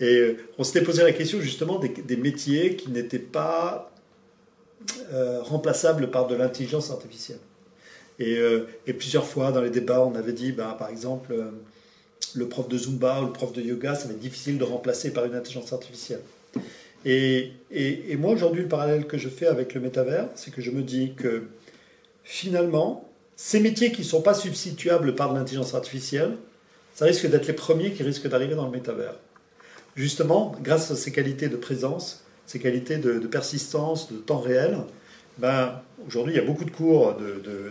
Et euh, on s'était posé la question justement des, métiers qui n'étaient pas euh, remplaçables par de l'intelligence artificielle. Euh, et, plusieurs fois dans les débats, on avait dit, bah, par exemple, le prof de Zumba ou le prof de yoga, ça va être difficile de remplacer par une intelligence artificielle. Et, moi, aujourd'hui, le parallèle que je fais avec le métavers, c'est que je me dis que finalement, ces métiers qui ne sont pas substituables par l'intelligence artificielle, ça risque d'être les premiers qui risquent d'arriver dans le métavers. Justement, grâce à ces qualités de présence, ces qualités de, persistance, de temps réel, ben, aujourd'hui, il y a beaucoup de cours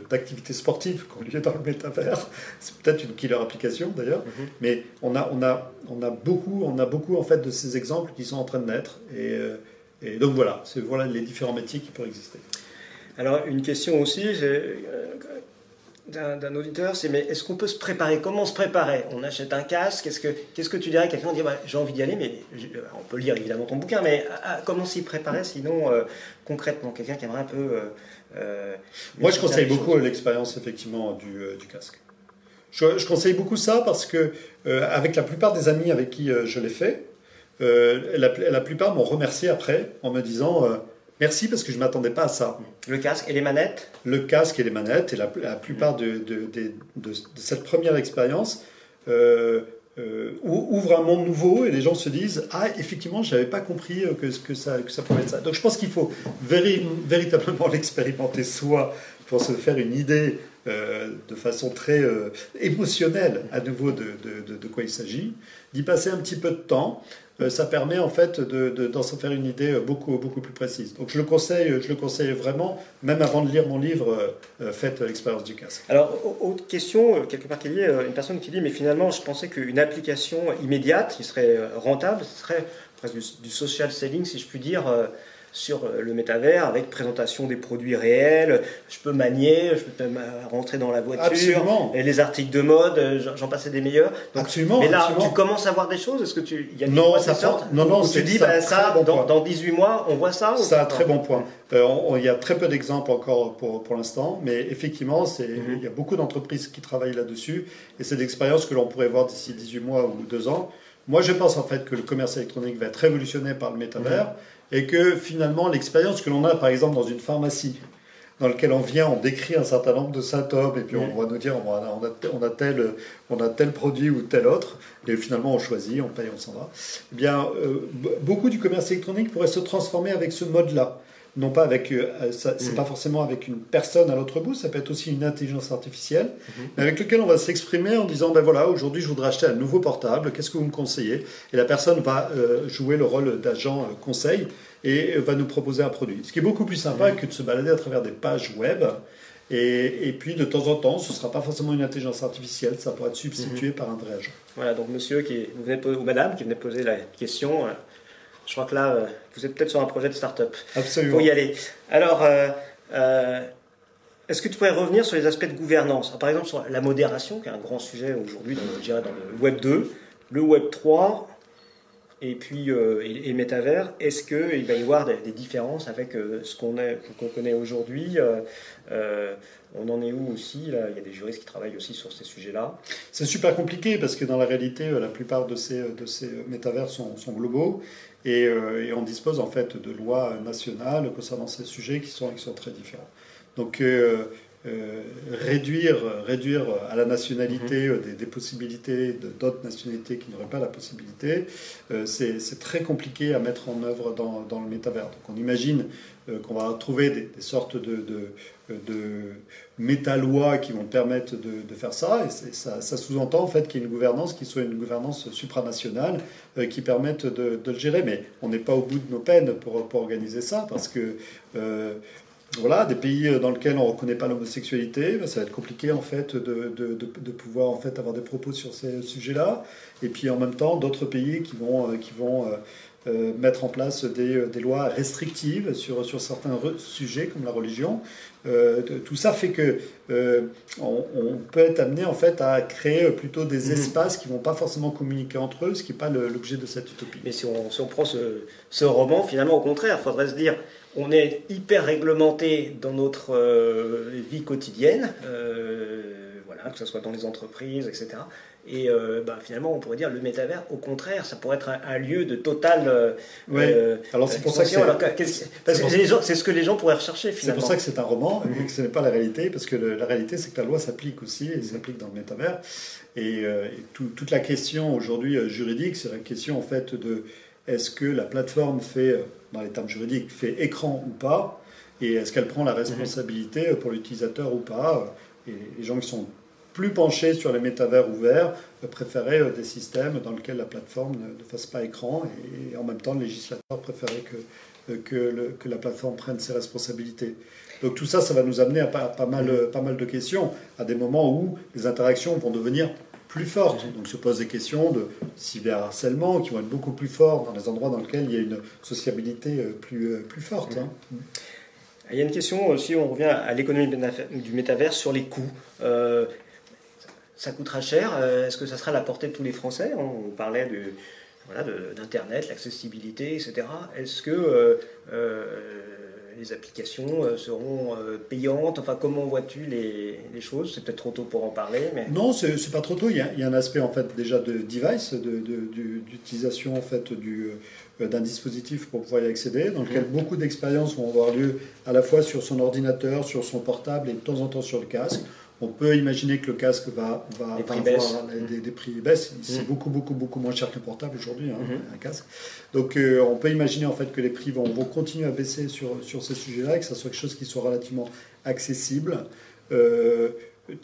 d'activités de, sportives qui ont lieu dans le métavers. C'est peut-être une killer application d'ailleurs, mhm. mais on a, on, a, on, a beaucoup, on a beaucoup en fait de ces exemples qui sont en train de naître. Et, euh, et donc voilà, c'est voilà les différents métiers qui peuvent exister. Alors une question aussi, d'un auditeur, c'est mais est-ce qu'on peut se préparer? Comment se préparer On achète un casque. Qu'est-ce que qu'est-ce que tu dirais Quelqu'un? Dit bah, j'ai envie d'y aller, mais on peut lire évidemment ton bouquin, mais ah, ah, comment s'y préparer sinon concrètement? Quelqu'un qui aimerait un peu. Moi, je conseille beaucoup l'expérience effectivement du, du casque. Je, je, conseille beaucoup ça parce que avec la plupart des amis avec qui je l'ai fait, la, la, plupart m'ont remercié après en me disant Merci parce que je ne m'attendais pas à ça. Le casque et les manettes? Le casque et les manettes, et la, plupart de, de, cette première expérience euh, euh, ouvre un monde nouveau et les gens se disent Ah, effectivement, je n'avais pas compris que, que, ça, que ça pouvait être ça. Donc je pense qu'il faut véritablement l'expérimenter soi pour se faire une idée euh, de façon très émotionnelle à nouveau de, de quoi il s'agit, d'y passer un petit peu de temps, euh, ça permet en fait d'en se faire une idée beaucoup, beaucoup plus précise. Donc je le conseille, je le conseille vraiment, même avant de lire mon livre, euh, faites l'expérience du casque. Alors, autre question, quelque part qu'il y ait une personne qui dit, mais finalement, je pensais qu'une application immédiate qui serait rentable, ce serait presque du, social selling, si je puis dire sur euh, le métavers avec présentation des produits réels. Je peux manier, je peux rentrer dans la voiture. Absolument. Et les articles de mode, euh, j'en passais des meilleurs. absolument. Mais là, tu commences à voir des choses? Est-ce que tu y a non, ça non, non, tu dis bah, ça, dans, dans, 18 mois, on voit ça C'est un très bon point. Euh, il y a très peu d'exemples encore pour, pour l'instant, mais effectivement, mhm. il y a beaucoup d'entreprises qui travaillent là-dessus, et c'est l'expérience que l'on pourrait voir d'ici 18 mois ou 2 ans. Moi, je pense en fait que le commerce électronique va être révolutionné par le métavers. Mhm et que finalement l'expérience que l'on a par exemple dans une pharmacie, dans laquelle on vient, on décrit un certain nombre de symptômes et puis on va nous dire on a, on a, tel, on a tel produit ou tel autre et finalement on choisit, on paye, on s'en va. Eh bien, euh, beaucoup du commerce électronique pourrait se transformer avec ce mode-là non pas avec, euh, c'est mm. pas forcément avec une personne à l'autre bout, ça peut être aussi une intelligence artificielle, mm-hmm. mais avec lequel on va s'exprimer en disant ben voilà, aujourd'hui je voudrais acheter un nouveau portable, qu'est-ce que vous me conseillez? Et la personne va euh, jouer le rôle d'agent euh, conseil et va nous proposer un produit. Ce qui est beaucoup plus sympa mm. que de se balader à travers des pages web. Et, et, puis de temps en temps, ce ne sera pas forcément une intelligence artificielle, ça pourra être substitué mm-hmm. par un vrai agent. Voilà, donc monsieur qui vous venez ou madame qui venait poser la question, je crois que là, euh, vous êtes peut-être sur un projet de start-up. Absolument. Faut y aller. Alors, euh, euh, est-ce que tu pourrais revenir sur les aspects de gouvernance? Par exemple, sur la modération, qui est un grand sujet aujourd'hui, dans, dans le Web 2, le Web 3 et puis et, métavers. Est-ce qu'il va y avoir des, différences avec ce qu'on connaît aujourd'hui? On en est où aussi? Là Il y a des juristes qui travaillent aussi sur ces sujets-là. C'est super compliqué parce que dans la réalité, la plupart de ces, de ces métavers sont, sont globaux euh, et, on dispose en fait de lois nationales concernant ces sujets qui sont, qui sont très différents. Donc euh, euh, réduire, réduire à la nationalité mhm. des, possibilités d'autres nationalités qui n'auraient pas la possibilité, c'est très compliqué à mettre en œuvre dans, dans le métavers. Donc on imagine qu'on va trouver des, sortes de, de, qui vont permettre de, faire ça. Et ça, sous-entend en fait qu'il y ait une gouvernance qui soit une gouvernance supranationale euh, qui permette de, le gérer. Mais on n'est pas au bout de nos peines pour, organiser ça parce que euh, voilà, des pays dans lesquels on ne reconnaît pas l'homosexualité, ben, ça va être compliqué en fait de, pouvoir en fait avoir des propos sur ces sujets-là. Et puis en même temps, d'autres pays euh, qui vont euh, mettre en place des, euh, des, lois restrictives sur, sur certains sujets comme la religion. Euh, tout ça fait que on, peut être amené en fait à créer plutôt des mhm. espaces qui vont pas forcément communiquer entre eux, ce qui n'est pas l'objet de cette utopie. Mais si on, si on prend ce, ce, roman, finalement au contraire, il faudrait se dire on est hyper réglementé dans notre vie quotidienne, voilà, que ce soit dans les entreprises, etc. Et euh, bah, finalement, on pourrait dire le métavers, au contraire, ça pourrait être un, lieu de total. Euh, euh alors c'est pour ça que c'est ce que les gens pourraient rechercher finalement. C'est pour ça que c'est un roman et que ce n'est pas la réalité, parce que la réalité, c'est que la loi s'applique aussi et s'applique dans le métavers. Et, euh, toute la question aujourd'hui juridique, c'est la question en fait de est-ce que la plateforme fait, dans les termes juridiques, fait écran ou pas, et est-ce qu'elle prend la responsabilité pour l'utilisateur ou pas. Et les gens qui sont plus penchés sur les métavers ouverts préféraient euh, des systèmes dans lesquels la plateforme ne, fasse pas écran et, en même temps le législateur préférait que, euh, que, la plateforme prenne ses responsabilités. Donc tout ça, ça va nous amener à pas, mal, pas mal de questions, à des moments où les interactions vont devenir plus fortes. Donc se posent des questions de cyberharcèlement qui vont être beaucoup plus fortes dans les endroits dans lesquels il y a une sociabilité euh, plus, plus forte. Hein. Il y a une question aussi, on revient à l'économie du métavers sur les coûts. Euh, ça coûtera cher. Euh, est-ce que ça sera à la portée de tous les Français On parlait d'Internet, l'accessibilité, etc. Est-ce que les applications euh, seront euh, payantes? Enfin, comment vois-tu les, choses? C'est peut-être trop tôt pour en parler. Mais... Non, c'est pas trop tôt. Il y, a, un aspect en fait déjà de device, d'utilisation en fait du euh, d'un dispositif pour pouvoir y accéder, dans lequel mmh. beaucoup d'expériences vont avoir lieu à la fois sur son ordinateur, sur son portable et de temps en temps sur le casque. On peut imaginer que le casque va, va, avoir des, prix baissent. C'est mm. beaucoup, beaucoup, beaucoup moins cher qu'un portable aujourd'hui, hein, mm-hmm. un casque. Donc euh, on peut imaginer en fait que les prix vont, vont continuer à baisser sur, sur ces sujets-là et que ça soit quelque chose qui soit relativement accessible. Euh,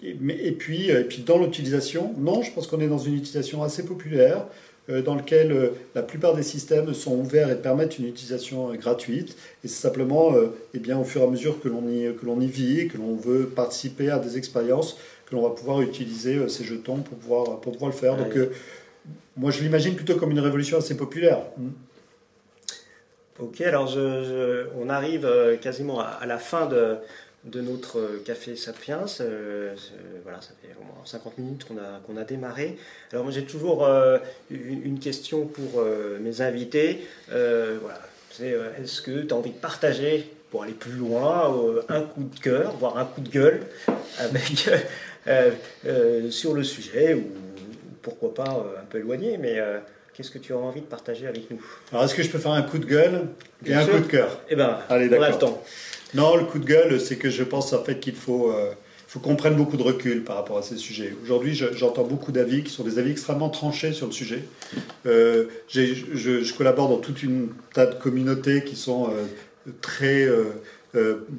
et, puis, et puis dans l'utilisation, non, je pense qu'on est dans une utilisation assez populaire. Euh, dans lequel euh, la plupart des systèmes sont ouverts et permettent une utilisation euh, gratuite. Et c'est simplement, eh bien, au fur et à mesure que l'on y, que l'on y vit, que l'on veut participer à des expériences, que l'on va pouvoir utiliser ces jetons pour pouvoir, pour pouvoir le faire. Donc, moi, je l'imagine plutôt comme une révolution assez populaire. Mm. Ok, alors on arrive quasiment à la fin de, de notre euh, café Sapiens. Euh, voilà, ça fait au moins 50 minutes qu'on a, qu'on a démarré. Alors moi j'ai toujours euh, une question pour mes invités. voilà, c'est est-ce que tu as envie de partager pour aller plus loin un coup de cœur, voire un coup de gueule avec, sur le sujet ou pourquoi pas un peu éloigné, mais Qu'est-ce que tu as envie de partager avec nous? Alors, est-ce que je peux faire un coup de gueule? Et un coup de cœur Eh bien, Allez, on a le temps. Non, le coup de gueule, c'est que je pense en fait qu'il faut, euh, faut qu'on prenne beaucoup de recul par rapport à ces sujets. Aujourd'hui, j'entends beaucoup d'avis qui sont des avis extrêmement tranchés sur le sujet. Euh, je, je, collabore dans toute une tas de communautés qui sont euh, très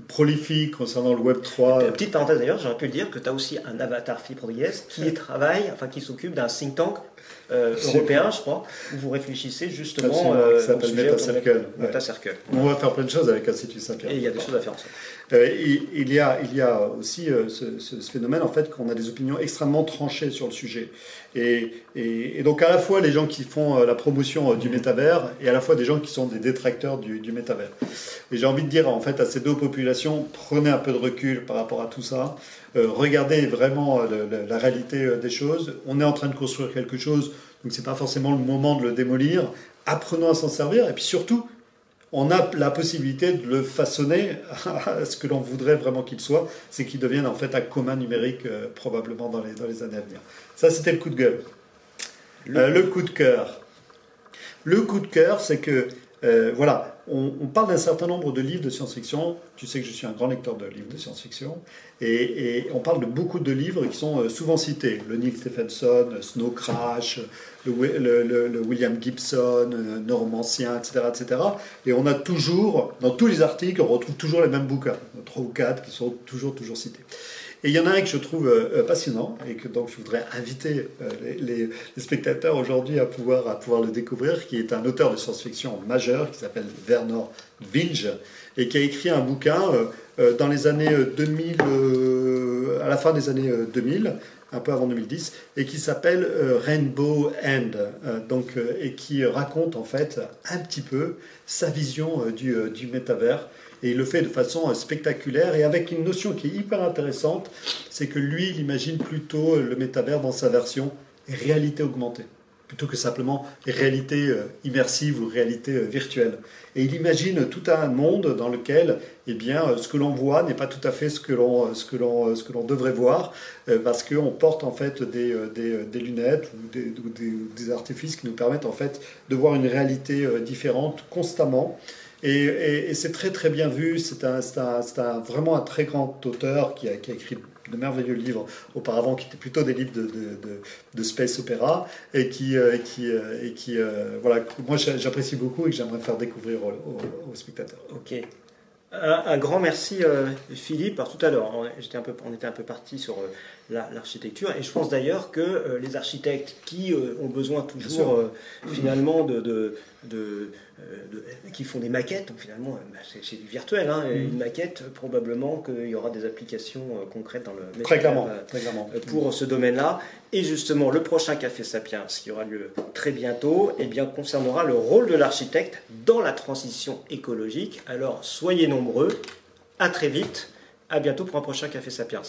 prolifiques concernant le Web 3. petite parenthèse d'ailleurs, j'aurais pu dire que tu as aussi un avatar Fibre.js qui travaille, enfin qui s'occupe d'un think tank euh, européen, je crois, où vous réfléchissez justement euh, ça s'appelle MetaCircle. MetaCircle. On va faire plein de choses avec Institut Saint-Pierre. Et il y a des choses à faire ensemble. Euh, il, y a, il y a aussi euh, ce, phénomène en fait qu'on a des opinions extrêmement tranchées sur le sujet. Et, et, donc à la fois les gens qui font la promotion du métavers et à la fois des gens qui sont des détracteurs du, du métavers. Et j'ai envie de dire en fait à ces deux populations, prenez un peu de recul par rapport à tout ça. Regardez vraiment la réalité des choses. On est en train de construire quelque chose donc c'est pas forcément le moment de le démolir. Apprenons à s'en servir et puis surtout, on a la possibilité de le façonner à ce que l'on voudrait vraiment qu'il soit, c'est qu'il devienne en fait un commun numérique euh, probablement dans les, dans les années à venir. Ça, c'était le coup de gueule. Le, euh, coup de cœur. Le coup de cœur, c'est que, euh, voilà, on, parle d'un certain nombre de livres de science-fiction. Tu sais que je suis un grand lecteur de livres de science-fiction. Et, on parle de beaucoup de livres qui sont euh, souvent cités. Le Neil Stephenson, Snow Crash, le, William Gibson, euh, Normancien, etc., etc. Et on a toujours, dans tous les articles, on retrouve toujours les mêmes bouquins, trois ou quatre, qui sont toujours, toujours cités. Et il y en a un que je trouve euh, passionnant et que donc je voudrais inviter les, spectateurs aujourd'hui à pouvoir, à pouvoir le découvrir, qui est un auteur de science-fiction majeur qui s'appelle Werner Vinge et qui a écrit un bouquin euh, dans les années 2000, euh, euh, à la fin des années 2000, un peu avant 2010, et qui s'appelle Rainbow End, donc, et qui raconte en fait un petit peu sa vision du métavers. Et il le fait de façon spectaculaire et avec une notion qui est hyper intéressante, c'est que lui, il imagine plutôt le métavers dans sa version réalité augmentée plutôt que simplement réalité euh, immersive ou réalité euh, virtuelle. Et il imagine tout un monde dans lequel eh bien, euh, ce que l'on voit n'est pas tout à fait ce que l'on, devrait voir, parce qu'on porte en fait des, des, lunettes ou, des, des, artifices qui nous permettent en fait de voir une réalité différente constamment. Et, c'est très très bien vu, c'est, un, vraiment un très grand auteur qui a, écrit de merveilleux livres auparavant qui étaient plutôt des livres de, space opéra et qui, euh, euh, euh, voilà, moi j'apprécie beaucoup et que j'aimerais faire découvrir aux, spectateurs. Ok. Un, grand merci Philippe. Alors tout à l'heure, on, on était un peu parti sur l'architecture et je pense d'ailleurs que les architectes qui ont besoin toujours finalement de de, euh, qui font des maquettes. Donc finalement, euh, bah, c'est du virtuel. Hein, mm. Une maquette, probablement qu'il y aura des applications euh, concrètes dans le très clairement, pour ce domaine-là. Et justement, le prochain Café Sapiens, qui aura lieu très bientôt, eh bien, concernera le rôle de l'architecte dans la transition écologique. Alors, soyez nombreux À très vite. À bientôt pour un prochain Café Sapiens.